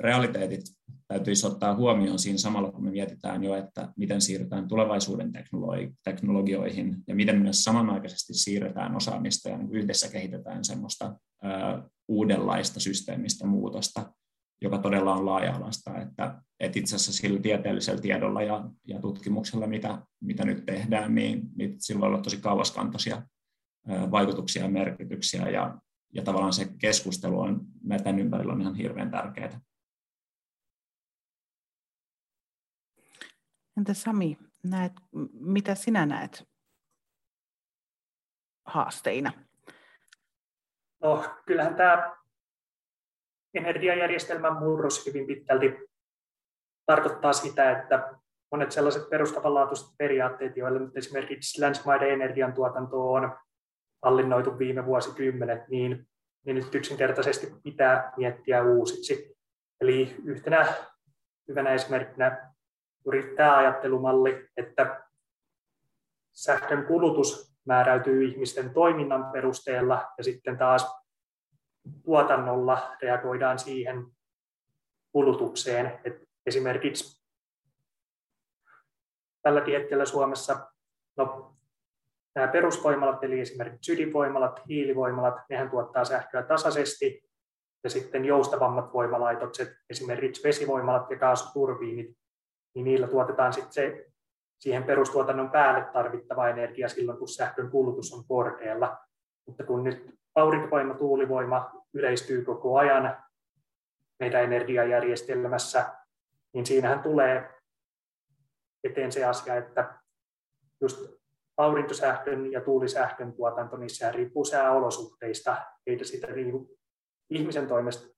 Speaker 3: realiteetit täytyisi ottaa huomioon siinä samalla, kun me mietitään jo, että miten siirrytään tulevaisuuden teknologioihin ja miten myös samanaikaisesti siirretään osaamista ja niin yhdessä kehitetään semmoista uudenlaista systeemistä muutosta, joka todella on laaja-alaista, että, että itse asiassa sillä tieteellisellä tiedolla ja, ja tutkimuksella, mitä, mitä nyt tehdään, niin, niin sillä voi olla tosi kauaskantoisia vaikutuksia ja merkityksiä, ja, ja tavallaan se keskustelu on näiden ympärillä on ihan hirveän tärkeää.
Speaker 1: Entä Sami, näet, mitä sinä näet haasteina?
Speaker 2: No, kyllähän tämä energiajärjestelmän murros hyvin pitkälti tarkoittaa sitä, että monet sellaiset perustavanlaatuiset periaatteet, joilla nyt esimerkiksi länsimaiden energiantuotanto on hallinnoitu viime vuosikymmenet, niin, niin nyt yksinkertaisesti pitää miettiä uusiksi. Eli yhtenä hyvänä esimerkkinä juuri tämä ajattelumalli, että sähkön kulutus määräytyy ihmisten toiminnan perusteella ja sitten taas tuotannolla reagoidaan siihen kulutukseen. Et esimerkiksi tällä hetkellä Suomessa no, nämä perusvoimalat, eli esimerkiksi ydinvoimalat, hiilivoimalat, nehän tuottaa sähköä tasaisesti, ja sitten joustavammat voimalaitokset, esimerkiksi vesivoimalat ja kaasuturbiinit, niin niillä tuotetaan sitten se siihen perustuotannon päälle tarvittava energia silloin, kun sähkön kulutus on korkealla. Mutta kun nyt aurinkovoima, tuulivoima yleistyy koko ajan meidän energiajärjestelmässä, niin siinähän tulee eteen se asia, että just aurinkosähkön ja tuulisähkön tuotanto, niissä riippuu sääolosuhteista, eikä sitä riipu ihmisen toimesta.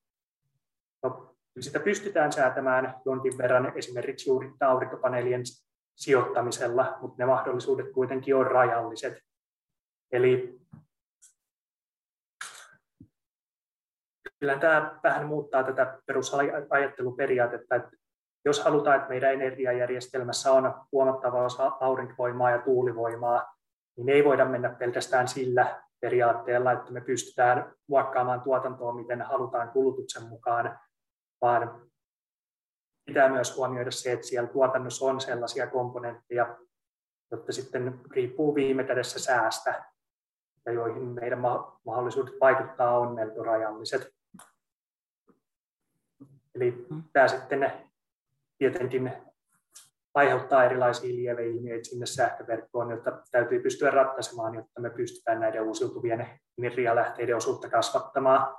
Speaker 2: No, sitä pystytään säätämään jonkin verran esimerkiksi juuri aurinkopaneelien sijoittamisella, mutta ne mahdollisuudet kuitenkin on rajalliset. Eli kyllä tämä vähän muuttaa tätä perusajatteluperiaatetta, että jos halutaan, että meidän energiajärjestelmässä on huomattava osa aurinkovoimaa ja tuulivoimaa, niin ei voida mennä pelkästään sillä periaatteella, että me pystytään muokkaamaan tuotantoa, miten halutaan kulutuksen mukaan, vaan pitää myös huomioida se, että siellä tuotannossa on sellaisia komponentteja, jotka sitten riippuu viime kädessä säästä ja joihin meidän mahdollisuudet vaikuttaa on melko rajalliset. Eli tämä sitten tietenkin aiheuttaa erilaisia lieveilmiöitä sinne sähköverkkoon, jotta täytyy pystyä ratkaisemaan, jotta me pystytään näiden uusiutuvien energialähteiden osuutta kasvattamaan.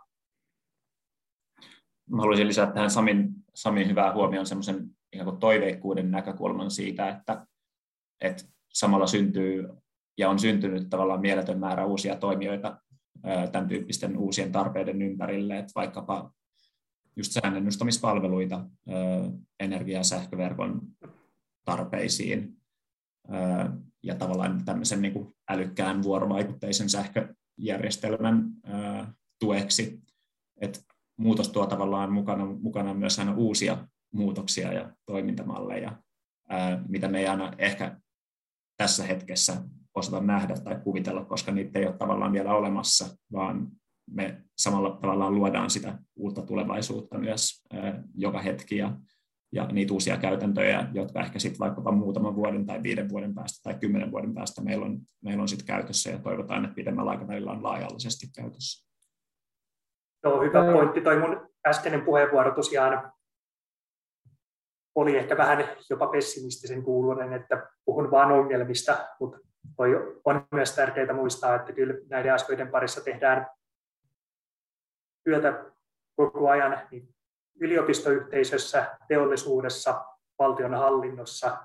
Speaker 3: Mä haluaisin lisätä tähän Samin, Samin hyvää huomioon semmoisen ikään kuin toiveikkuuden näkökulman siitä, että, että samalla syntyy ja on syntynyt tavallaan mieletön määrä uusia toimijoita tämän tyyppisten uusien tarpeiden ympärille, että vaikkapa just säännennustamispalveluita energia- ja sähköverkon tarpeisiin ja tavallaan tämmöisen niin kuin älykkään vuorovaikutteisen sähköjärjestelmän tueksi. Et muutos tuo tavallaan mukana, mukana myös aina uusia muutoksia ja toimintamalleja, mitä me ei aina ehkä tässä hetkessä osata nähdä tai kuvitella, koska niitä ei ole tavallaan vielä olemassa, vaan me samalla tavallaan luodaan sitä uutta tulevaisuutta myös joka hetki ja, ja niitä uusia käytäntöjä, jotka ehkä sitten vaikkapa muutaman vuoden tai viiden vuoden päästä tai kymmenen vuoden päästä meillä on, meillä on sitten käytössä ja toivotaan, että pidemmällä aikavälillä on laajallisesti käytössä.
Speaker 2: Joo, hyvä pointti. Toi mun äskeinen puheenvuoro tosiaan oli ehkä vähän jopa pessimistisen kuulunen, että puhun vain ongelmista, mutta toi on myös tärkeää muistaa, että kyllä näiden asioiden parissa tehdään työtä koko ajan niin yliopistoyhteisössä, teollisuudessa, valtionhallinnossa,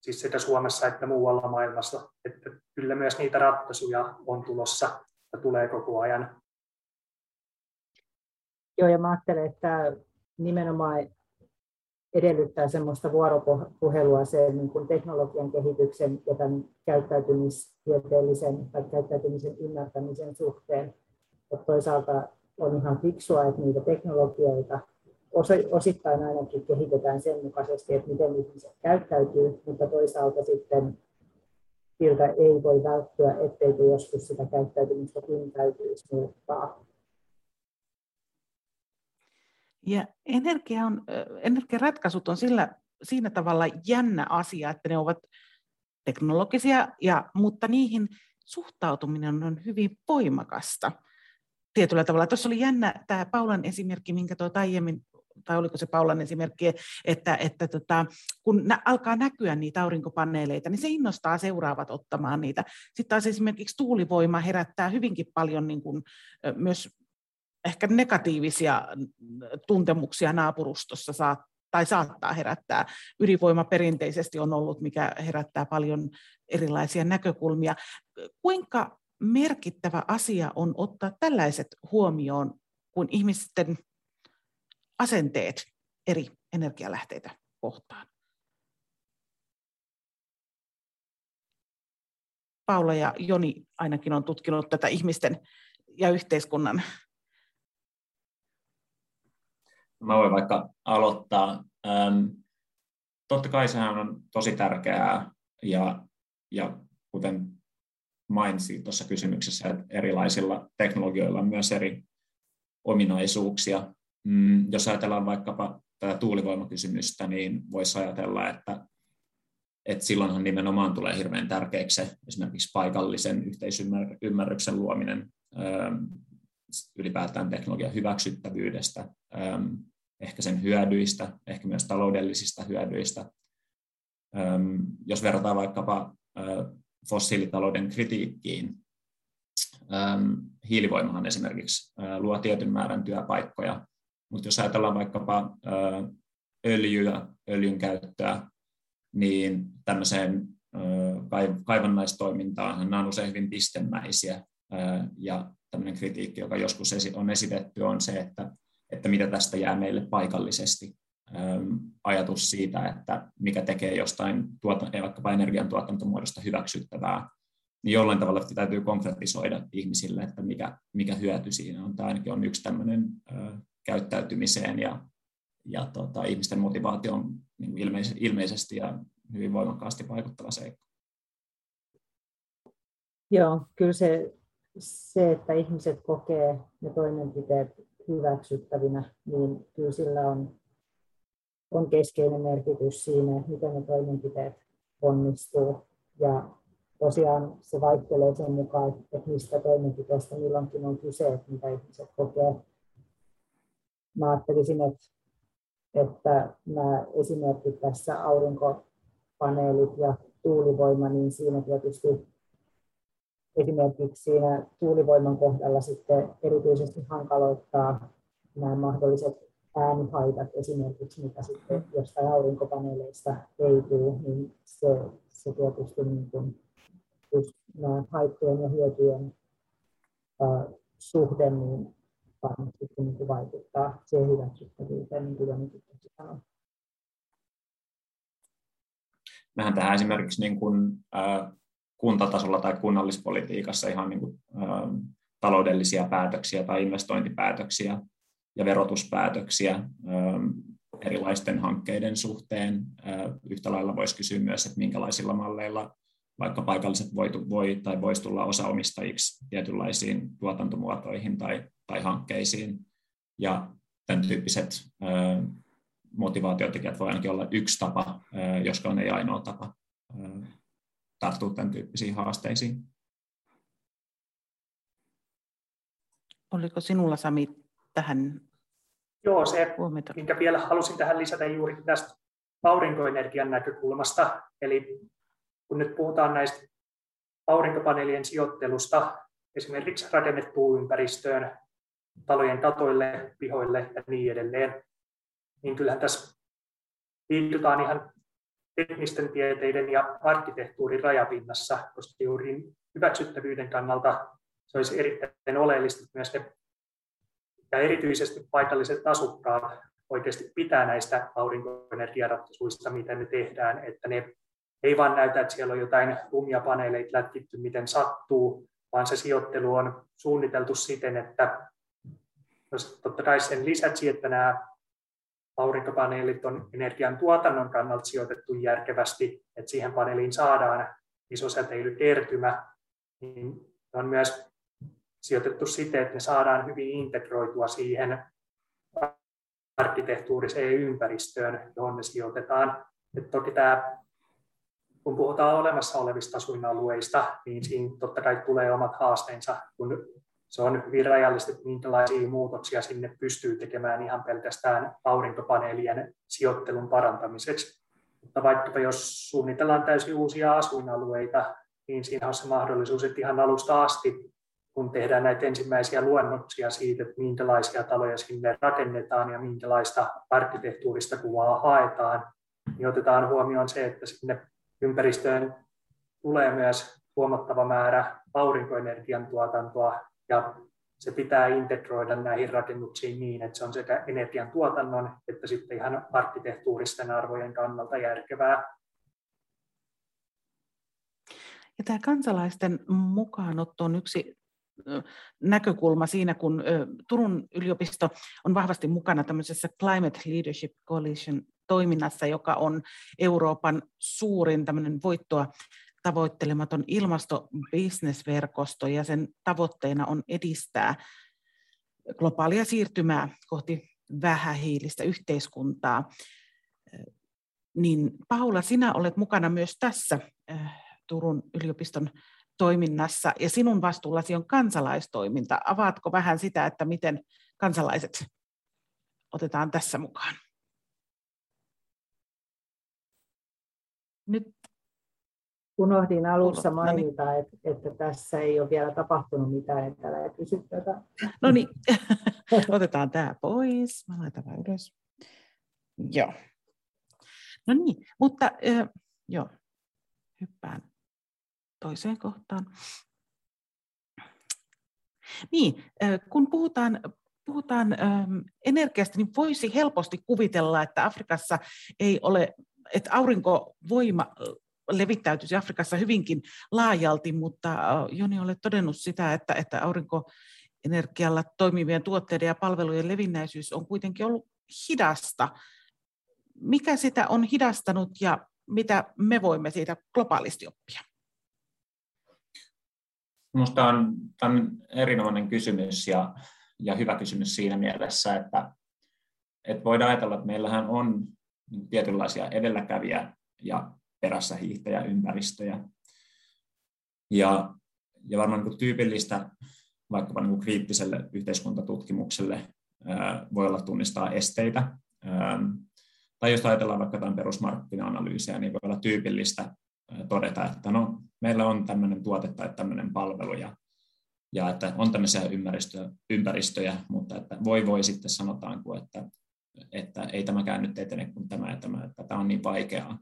Speaker 2: siis sekä Suomessa että muualla maailmassa. Että kyllä myös niitä ratkaisuja on tulossa ja tulee koko ajan.
Speaker 4: Joo, ja mä ajattelen, että nimenomaan edellyttää semmoista vuoropuhelua sen niin kuin teknologian kehityksen ja tämän käyttäytymistieteellisen tai käyttäytymisen ymmärtämisen suhteen. Ja toisaalta on ihan fiksua, että niitä teknologioita osittain ainakin kehitetään sen mukaisesti, että miten ihmiset käyttäytyy, mutta toisaalta sitten siltä ei voi välttyä, etteikö joskus sitä käyttäytymistä täytyisi muuttaa.
Speaker 1: Ja energia on, energiaratkaisut on sillä, siinä tavalla jännä asia, että ne ovat teknologisia, ja, mutta niihin suhtautuminen on hyvin voimakasta tietyllä tavalla. Tuossa oli jännä tämä Paulan esimerkki, minkä tuo aiemmin tai oliko se Paulan esimerkki, että, että tota, kun nä, alkaa näkyä niitä aurinkopaneeleita, niin se innostaa seuraavat ottamaan niitä. Sitten taas esimerkiksi tuulivoima herättää hyvinkin paljon niin kuin, myös ehkä negatiivisia tuntemuksia naapurustossa saat, tai saattaa herättää. Ydinvoima perinteisesti on ollut, mikä herättää paljon erilaisia näkökulmia. Kuinka merkittävä asia on ottaa tällaiset huomioon, kun ihmisten asenteet eri energialähteitä kohtaan? Paula ja Joni ainakin on tutkinut tätä ihmisten ja yhteiskunnan.
Speaker 3: Mä voin vaikka aloittaa. totta kai sehän on tosi tärkeää ja, ja kuten mainitsin tuossa kysymyksessä, että erilaisilla teknologioilla on myös eri ominaisuuksia. Mm, jos ajatellaan vaikkapa tätä tuulivoimakysymystä, niin voisi ajatella, että, että silloinhan nimenomaan tulee hirveän tärkeäksi esimerkiksi paikallisen yhteisymmärryksen luominen ylipäätään teknologian hyväksyttävyydestä, ehkä sen hyödyistä, ehkä myös taloudellisista hyödyistä. Jos verrataan vaikkapa fossiilitalouden kritiikkiin, hiilivoimahan esimerkiksi luo tietyn määrän työpaikkoja, mutta jos ajatellaan vaikkapa öljyä, öljyn käyttöä, niin tämmöiseen kaivannaistoimintaan nämä on usein hyvin pistemäisiä ja tämmöinen kritiikki, joka joskus on esitetty, on se, että, että mitä tästä jää meille paikallisesti. Ajatus siitä, että mikä tekee jostain tuota, vaikkapa energiantuotantomuodosta hyväksyttävää, niin jollain tavalla täytyy konkretisoida ihmisille, että mikä, mikä hyöty siinä on. Tämä ainakin on yksi tämmöinen käyttäytymiseen ja, ja tota, ihmisten motivaatioon niin ilmeisesti ja hyvin voimakkaasti vaikuttava seikka.
Speaker 4: Joo, kyllä se, se, että ihmiset kokee ne toimenpiteet hyväksyttävinä, niin kyllä sillä on, on keskeinen merkitys siinä, miten ne toimenpiteet onnistuu. Ja tosiaan se vaihtelee sen mukaan, että mistä toimenpiteestä milloinkin on kyse, että mitä ihmiset kokee mä ajattelisin, että, että nämä esimerkit tässä aurinkopaneelit ja tuulivoima, niin siinä tietysti esimerkiksi siinä tuulivoiman kohdalla sitten erityisesti hankaloittaa nämä mahdolliset äänihaitat esimerkiksi, mitä sitten jostain aurinkopaneeleista ei tule, niin se, se tietysti niin kuin, just nämä haittojen ja hyötyjen uh, suhde, niin varmasti niin kuin vaikuttaa siihen hyväksyttävyyteen, niin kuin Joni sanoi.
Speaker 3: Mehän tehdään esimerkiksi niin kuin, äh, kuntatasolla tai kunnallispolitiikassa ihan niin kuin, äh, taloudellisia päätöksiä tai investointipäätöksiä ja verotuspäätöksiä äh, erilaisten hankkeiden suhteen. Äh, yhtä lailla voisi kysyä myös, että minkälaisilla malleilla vaikka paikalliset voi, voi tai voisi tulla osaomistajiksi tietynlaisiin tuotantomuotoihin tai, tai hankkeisiin. Ja tämän tyyppiset ö, motivaatiotekijät voi ainakin olla yksi tapa, ö, joskaan ei ainoa tapa tarttua tämän tyyppisiin haasteisiin.
Speaker 1: Oliko sinulla Sami tähän
Speaker 2: Joo, se, huomioita? minkä vielä halusin tähän lisätä juuri tästä aurinkoenergian näkökulmasta. Eli kun nyt puhutaan näistä aurinkopaneelien sijoittelusta esimerkiksi rakennettuun ympäristöön, talojen katoille, pihoille ja niin edelleen, niin kyllähän tässä liikutaan ihan teknisten tieteiden ja arkkitehtuurin rajapinnassa, koska juuri hyväksyttävyyden kannalta se olisi erittäin oleellista, että myös ne, ja erityisesti paikalliset asukkaat oikeasti pitää näistä aurinkoenergiaratkaisuista, miten ne tehdään, että ne ei vaan näytä, että siellä on jotain lumia paneeleita lätkitty, miten sattuu, vaan se sijoittelu on suunniteltu siten, että jos totta kai sen lisäksi, että nämä aurinkopaneelit on energian tuotannon kannalta sijoitettu järkevästi, että siihen paneeliin saadaan iso säteilykertymä, niin on myös sijoitettu siten, että ne saadaan hyvin integroitua siihen arkkitehtuuriseen ympäristöön, johon ne sijoitetaan. Et toki tämä, kun puhutaan olemassa olevista asuinalueista, niin siinä totta kai tulee omat haasteensa, kun se on hyvin rajallista, että minkälaisia muutoksia sinne pystyy tekemään ihan pelkästään aurinkopaneelien sijoittelun parantamiseksi. Mutta vaikkapa jos suunnitellaan täysin uusia asuinalueita, niin siinä on se mahdollisuus, että ihan alusta asti, kun tehdään näitä ensimmäisiä luonnoksia siitä, että minkälaisia taloja sinne rakennetaan ja minkälaista arkkitehtuurista kuvaa haetaan, niin otetaan huomioon se, että sinne ympäristöön tulee myös huomattava määrä aurinkoenergian tuotantoa ja se pitää integroida näihin rakennuksiin niin, että se on sekä energiantuotannon että sitten ihan arkkitehtuuristen arvojen kannalta järkevää.
Speaker 1: Ja tämä kansalaisten mukaanotto on yksi näkökulma siinä, kun Turun yliopisto on vahvasti mukana tämmöisessä Climate Leadership Coalition toiminnassa, joka on Euroopan suurin tämmöinen voittoa tavoittelematon ilmastobisnesverkosto ja sen tavoitteena on edistää globaalia siirtymää kohti vähähiilistä yhteiskuntaa. Niin Paula, sinä olet mukana myös tässä Turun yliopiston toiminnassa ja sinun vastuullasi on kansalaistoiminta. Avaatko vähän sitä, että miten kansalaiset otetaan tässä mukaan?
Speaker 4: Nyt unohdin alussa no niin. mainita, että, että tässä ei ole vielä tapahtunut mitään, että älä kysy tätä.
Speaker 1: No niin, otetaan tämä pois. Mä laitan vaan ylös. Joo. No niin, mutta äh, joo, hyppään toiseen kohtaan. Niin, äh, kun puhutaan puhutaan ähm, energiasta, niin voisi helposti kuvitella, että Afrikassa ei ole, että aurinkovoima levittäytyisi Afrikassa hyvinkin laajalti, mutta Joni olet todennut sitä, että, että aurinkoenergialla toimivien tuotteiden ja palvelujen levinnäisyys on kuitenkin ollut hidasta. Mikä sitä on hidastanut ja mitä me voimme siitä globaalisti oppia?
Speaker 3: Minusta on, on erinomainen kysymys ja, ja hyvä kysymys siinä mielessä, että, että voidaan ajatella, että meillähän on tietynlaisia edelläkävijä ja perässä hiihtäjäympäristöjä. Ja, ja varmaan niin tyypillistä vaikkapa niin kriittiselle yhteiskuntatutkimukselle voi olla tunnistaa esteitä. Tai jos ajatellaan vaikka jotain perusmarkkina-analyysiä, niin voi olla tyypillistä todeta, että no, meillä on tämmöinen tuote tai tämmöinen palvelu, ja, ja että on tämmöisiä ympäristöjä, ympäristöjä mutta että voi voi sitten sanotaanko, että, että ei tämäkään nyt etene kuin tämä ja tämä, että tämä on niin vaikeaa.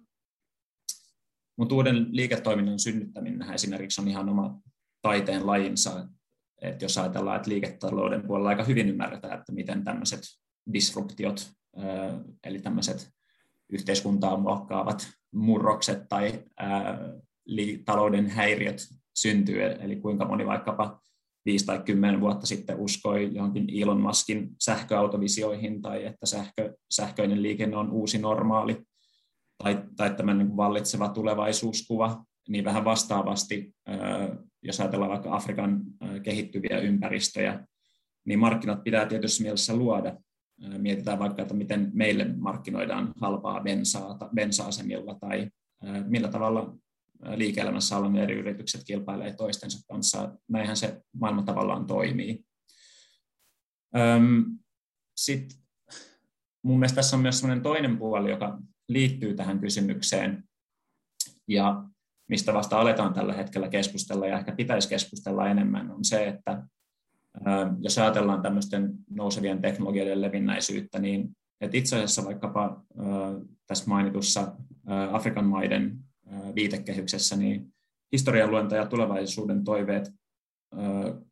Speaker 3: Mutta uuden liiketoiminnan synnyttäminen esimerkiksi on ihan oma taiteen lajinsa. Et jos ajatellaan, että liiketalouden puolella aika hyvin ymmärretään, että miten tämmöiset disruptiot, eli tämmöiset yhteiskuntaa muokkaavat murrokset tai talouden häiriöt syntyy, eli kuinka moni vaikkapa 5 tai 10 vuotta sitten uskoi johonkin Elon Muskin sähköautovisioihin tai että sähkö, sähköinen liikenne on uusi normaali tai, tai tämän niin vallitseva tulevaisuuskuva, niin vähän vastaavasti, jos ajatellaan vaikka Afrikan kehittyviä ympäristöjä, niin markkinat pitää tietysti mielessä luoda. Mietitään vaikka, että miten meille markkinoidaan halpaa bensaa, bensa-asemilla tai millä tavalla liike-elämässä olemme eri yritykset kilpailee toistensa kanssa. Näinhän se maailma tavallaan toimii. Sitten mun mielestä tässä on myös sellainen toinen puoli, joka liittyy tähän kysymykseen ja mistä vasta aletaan tällä hetkellä keskustella ja ehkä pitäisi keskustella enemmän, on se, että jos ajatellaan tämmöisten nousevien teknologioiden levinnäisyyttä, niin että itse asiassa vaikkapa tässä mainitussa Afrikan maiden viitekehyksessä, niin historian luenta ja tulevaisuuden toiveet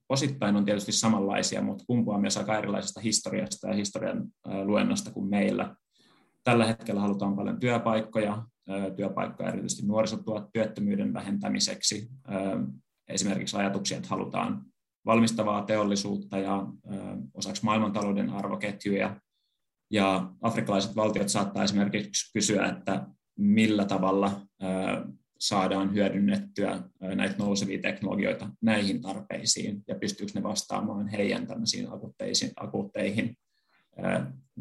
Speaker 3: osittain on tietysti samanlaisia, mutta kumpuaa myös aika erilaisesta historiasta ja historian luennosta kuin meillä. Tällä hetkellä halutaan paljon työpaikkoja, työpaikkoja erityisesti nuorisotyöttömyyden vähentämiseksi. Esimerkiksi ajatuksia, että halutaan valmistavaa teollisuutta ja osaksi maailmantalouden arvoketjuja. Ja afrikkalaiset valtiot saattaa esimerkiksi kysyä, että millä tavalla saadaan hyödynnettyä näitä nousevia teknologioita näihin tarpeisiin ja pystyykö ne vastaamaan heidän tämmöisiin akuutteihin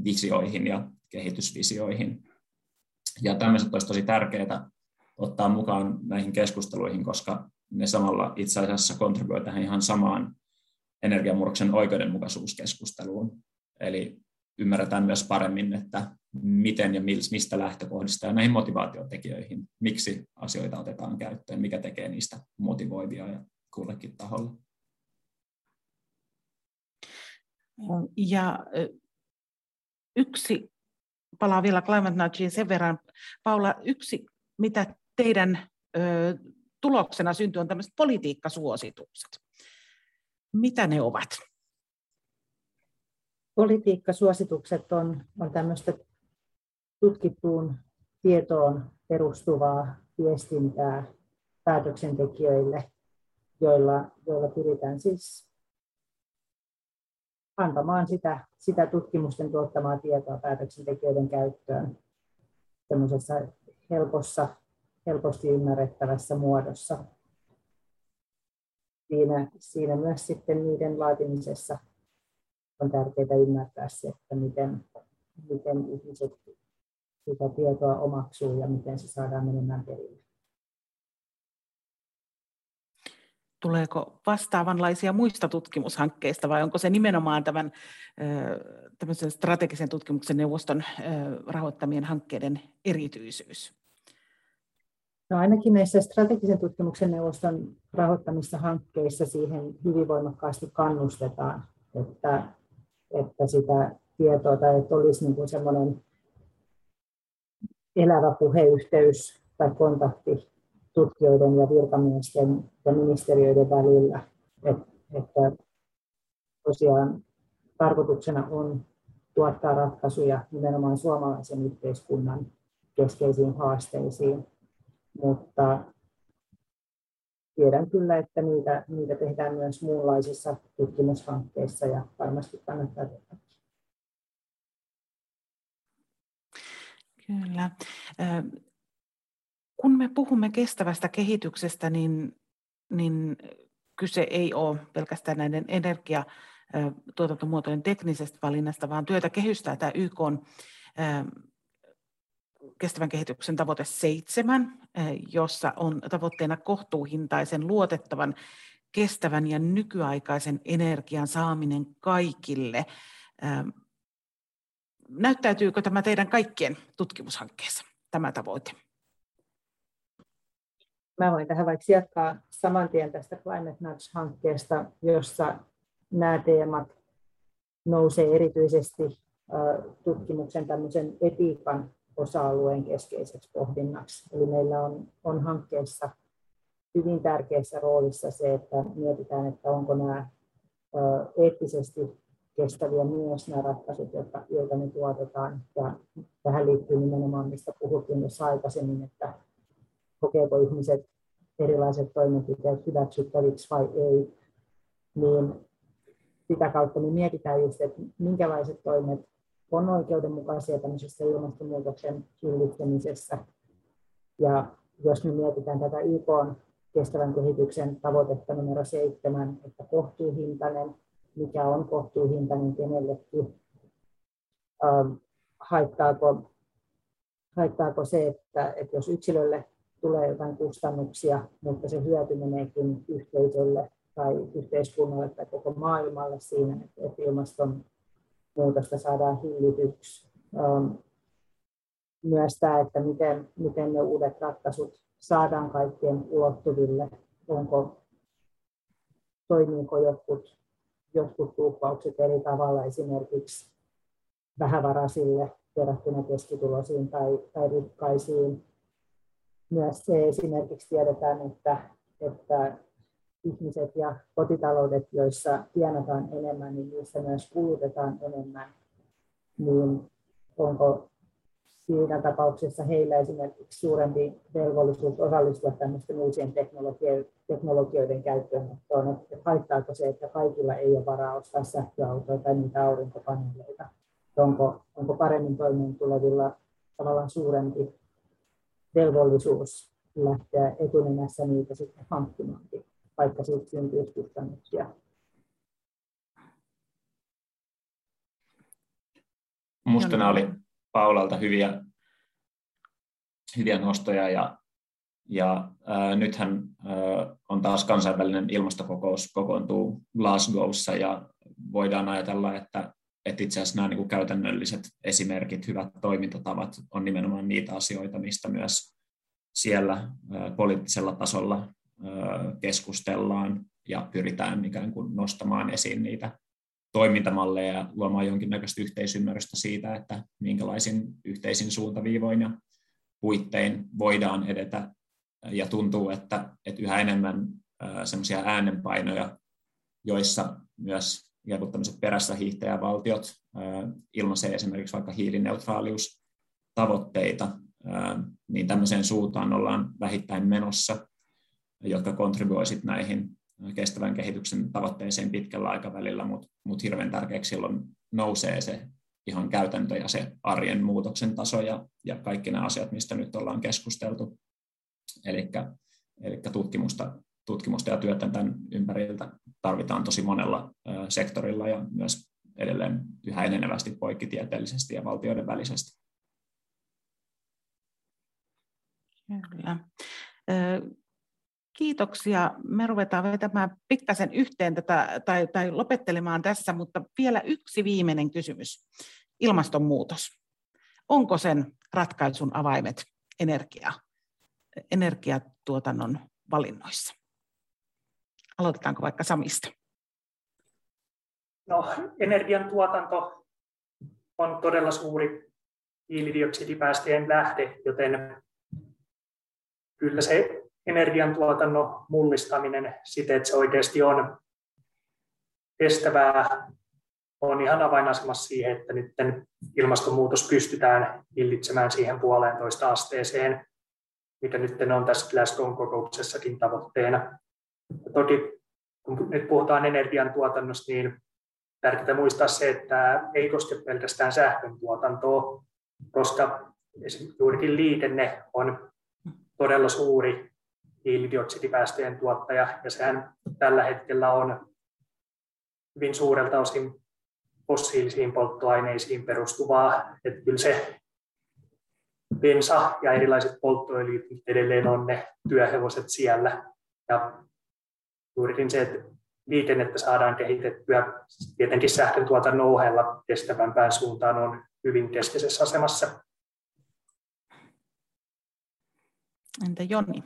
Speaker 3: visioihin ja kehitysvisioihin. Ja tämmöiset olisi tosi tärkeää ottaa mukaan näihin keskusteluihin, koska ne samalla itse asiassa kontribuoivat tähän ihan samaan energiamurroksen oikeudenmukaisuuskeskusteluun. Eli ymmärretään myös paremmin, että miten ja mistä lähtökohdista ja näihin motivaatiotekijöihin, miksi asioita otetaan käyttöön, mikä tekee niistä motivoivia ja kullekin taholle.
Speaker 1: Ja yksi, palaa vielä Climate Nudgeen sen verran, Paula, yksi, mitä teidän ö, tuloksena syntyy, on tämmöiset politiikkasuositukset. Mitä ne ovat?
Speaker 4: Politiikkasuositukset on, on tämmöistä tutkittuun tietoon perustuvaa viestintää päätöksentekijöille, joilla, joilla pyritään siis antamaan sitä, sitä tutkimusten tuottamaa tietoa päätöksentekijöiden käyttöön helpossa, helposti ymmärrettävässä muodossa. Siinä, siinä myös sitten niiden laatimisessa on tärkeää ymmärtää se, että miten, miten ihmiset sitä tietoa omaksuu ja miten se saadaan menemään perille.
Speaker 1: Tuleeko vastaavanlaisia muista tutkimushankkeista vai onko se nimenomaan tämän strategisen tutkimuksen neuvoston rahoittamien hankkeiden erityisyys?
Speaker 4: No ainakin näissä strategisen tutkimuksen neuvoston rahoittamissa hankkeissa siihen hyvin voimakkaasti kannustetaan, että, että sitä tietoa tai että olisi niin kuin semmoinen elävä puheyhteys tai kontakti tutkijoiden ja virkamiesten ja ministeriöiden välillä. Että tosiaan tarkoituksena on tuottaa ratkaisuja nimenomaan suomalaisen yhteiskunnan keskeisiin haasteisiin, mutta tiedän kyllä, että niitä, niitä tehdään myös muunlaisissa tutkimushankkeissa ja varmasti kannattaa tehdä.
Speaker 1: Kyllä. Kun me puhumme kestävästä kehityksestä, niin, niin kyse ei ole pelkästään näiden energiatuotantomuotojen teknisestä valinnasta, vaan työtä kehystää tämä YK on kestävän kehityksen tavoite seitsemän, jossa on tavoitteena kohtuuhintaisen, luotettavan, kestävän ja nykyaikaisen energian saaminen kaikille. Näyttäytyykö tämä teidän kaikkien tutkimushankkeessa, tämä tavoite?
Speaker 4: Mä voin tähän vaikka jatkaa saman tien tästä Climate Nudge-hankkeesta, jossa nämä teemat nousee erityisesti tutkimuksen tämmöisen etiikan osa-alueen keskeiseksi pohdinnaksi. Eli meillä on, on hankkeessa hyvin tärkeässä roolissa se, että mietitään, että onko nämä eettisesti kestäviä myös nämä ratkaisut, joita, joita me tuotetaan. Ja tähän liittyy nimenomaan, mistä puhuttiin myös aikaisemmin, että kokeeko ihmiset erilaiset toimenpiteet hyväksyttäviksi vai ei, niin sitä kautta me mietitään just, että minkälaiset toimet on oikeudenmukaisia tämmöisessä ilmastonmuutoksen hillitsemisessä. Ja jos me mietitään tätä YK kestävän kehityksen tavoitetta numero seitsemän, että kohtuuhintainen, mikä on kohtuuhintainen kenellekin, ähm, haittaako, haittaako se, että, että jos yksilölle tulee jotain kustannuksia, mutta se hyöty meneekin yhteisölle tai yhteiskunnalle tai koko maailmalle siinä, että ilmastonmuutosta saadaan hillityksi. Ähm, myös tämä, että miten, miten ne uudet ratkaisut saadaan kaikkien ulottuville, onko, toimiiko jotkut, jotkut tuuppaukset eri tavalla esimerkiksi vähävaraisille verrattuna keskituloisiin tai, tai rikkaisiin myös se esimerkiksi tiedetään, että, että ihmiset ja kotitaloudet, joissa tienataan enemmän, niin niissä myös kulutetaan enemmän, niin onko siinä tapauksessa heillä esimerkiksi suurempi velvollisuus osallistua tämmöisten uusien teknologioiden käyttöönottoon, että haittaako se, että kaikilla ei ole varaa ostaa sähköautoja tai niitä aurinkopaneeleita, onko, onko paremmin toimeen tulevilla tavallaan suurempi velvollisuus lähteä etunenässä niitä sitten hankkimaankin, vaikka siitä syntyy kustannuksia.
Speaker 3: Musta nämä oli Paulalta hyviä, hyviä nostoja ja, ja ää, nythän ää, on taas kansainvälinen ilmastokokous kokoontuu Glasgowssa ja voidaan ajatella, että, että itse asiassa nämä niin kuin käytännölliset esimerkit, hyvät toimintatavat on nimenomaan niitä asioita, mistä myös siellä poliittisella tasolla keskustellaan ja pyritään ikään kuin nostamaan esiin niitä toimintamalleja ja luomaan jonkinnäköistä yhteisymmärrystä siitä, että minkälaisin yhteisin suuntaviivoin ja puittein voidaan edetä. Ja tuntuu, että, että yhä enemmän semmoisia äänenpainoja, joissa myös ikään tämmöiset perässä hiihtäjävaltiot ilmaisee esimerkiksi vaikka hiilineutraaliustavoitteita, niin tämmöiseen suuntaan ollaan vähittäin menossa, jotka kontribuoisit näihin kestävän kehityksen tavoitteeseen pitkällä aikavälillä, mutta mut hirveän tärkeäksi silloin nousee se ihan käytäntö ja se arjen muutoksen taso ja, ja kaikki nämä asiat, mistä nyt ollaan keskusteltu. Eli tutkimusta, tutkimusta ja työtä tämän ympäriltä tarvitaan tosi monella sektorilla ja myös edelleen yhä enenevästi poikkitieteellisesti ja valtioiden välisesti.
Speaker 1: Kyllä kiitoksia. Me ruvetaan vetämään pikkasen yhteen tätä, tai, tai lopettelemaan tässä, mutta vielä yksi viimeinen kysymys. Ilmastonmuutos. Onko sen ratkaisun avaimet energia, energiatuotannon valinnoissa? Aloitetaanko vaikka Samista?
Speaker 2: No, energiantuotanto on todella suuri hiilidioksidipäästöjen lähde, joten kyllä se energiantuotannon mullistaminen siten, että se oikeasti on kestävää, on ihan avainasemassa siihen, että nyt ilmastonmuutos pystytään hillitsemään siihen puolentoista asteeseen, mikä nyt on tässä Glasgow kokouksessakin tavoitteena. Toki kun nyt puhutaan energiantuotannosta, niin tärkeää muistaa se, että ei koske pelkästään sähkön tuotantoa, koska juurikin liikenne on todella suuri hiilidioksidipäästöjen tuottaja, ja sehän tällä hetkellä on hyvin suurelta osin fossiilisiin polttoaineisiin perustuvaa, että kyllä se bensa ja erilaiset polttoöljyt edelleen on ne työhevoset siellä, ja juurikin se, että liikennettä saadaan kehitettyä tietenkin sähkön tuotannon ohella kestävämpään suuntaan on hyvin keskeisessä asemassa.
Speaker 1: Entä Joni?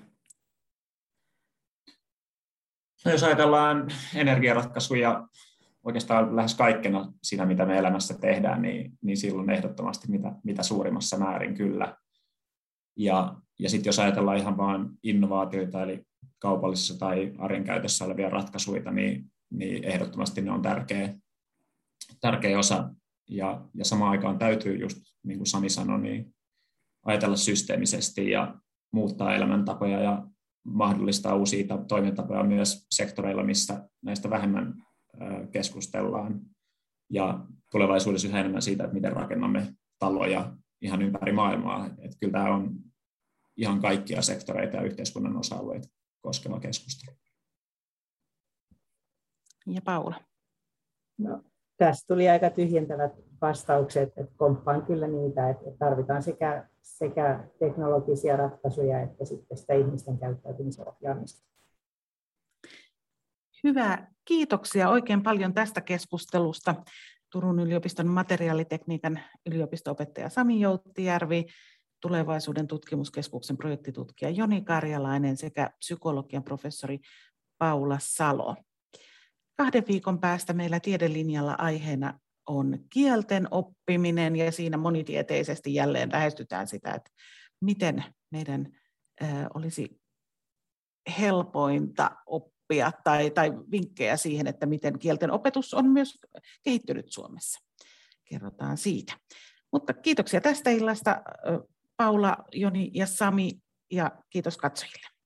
Speaker 3: No jos ajatellaan energiaratkaisuja oikeastaan lähes kaikkena siinä, mitä me elämässä tehdään, niin, niin silloin ehdottomasti mitä, mitä suurimmassa määrin kyllä. Ja, ja sitten jos ajatellaan ihan vain innovaatioita, eli kaupallisessa tai arjen käytössä olevia ratkaisuja, niin, niin ehdottomasti ne on tärkeä, tärkeä osa. Ja, ja samaan aikaan täytyy just, niin kuin Sami sanoi, niin ajatella systeemisesti ja muuttaa elämäntapoja ja mahdollistaa uusia toimintatapoja myös sektoreilla, missä näistä vähemmän keskustellaan. Ja tulevaisuudessa yhä enemmän siitä, että miten rakennamme taloja ihan ympäri maailmaa. Että kyllä tämä on ihan kaikkia sektoreita ja yhteiskunnan osa-alueita koskeva keskustelu.
Speaker 1: Ja Paula?
Speaker 4: No, tässä tuli aika tyhjentävät vastaukset, että komppaan kyllä niitä, että tarvitaan sekä, sekä teknologisia ratkaisuja että sitten sitä ihmisten käyttäytymisen ohjaamista.
Speaker 1: Hyvä, kiitoksia oikein paljon tästä keskustelusta. Turun yliopiston materiaalitekniikan yliopisto-opettaja Sami Jouttijärvi, tulevaisuuden tutkimuskeskuksen projektitutkija Joni Karjalainen sekä psykologian professori Paula Salo. Kahden viikon päästä meillä tiedelinjalla aiheena on kielten oppiminen ja siinä monitieteisesti jälleen lähestytään sitä, että miten meidän olisi helpointa oppia tai, tai vinkkejä siihen, että miten kielten opetus on myös kehittynyt Suomessa. Kerrotaan siitä. Mutta kiitoksia tästä illasta Paula, Joni ja Sami ja kiitos katsojille.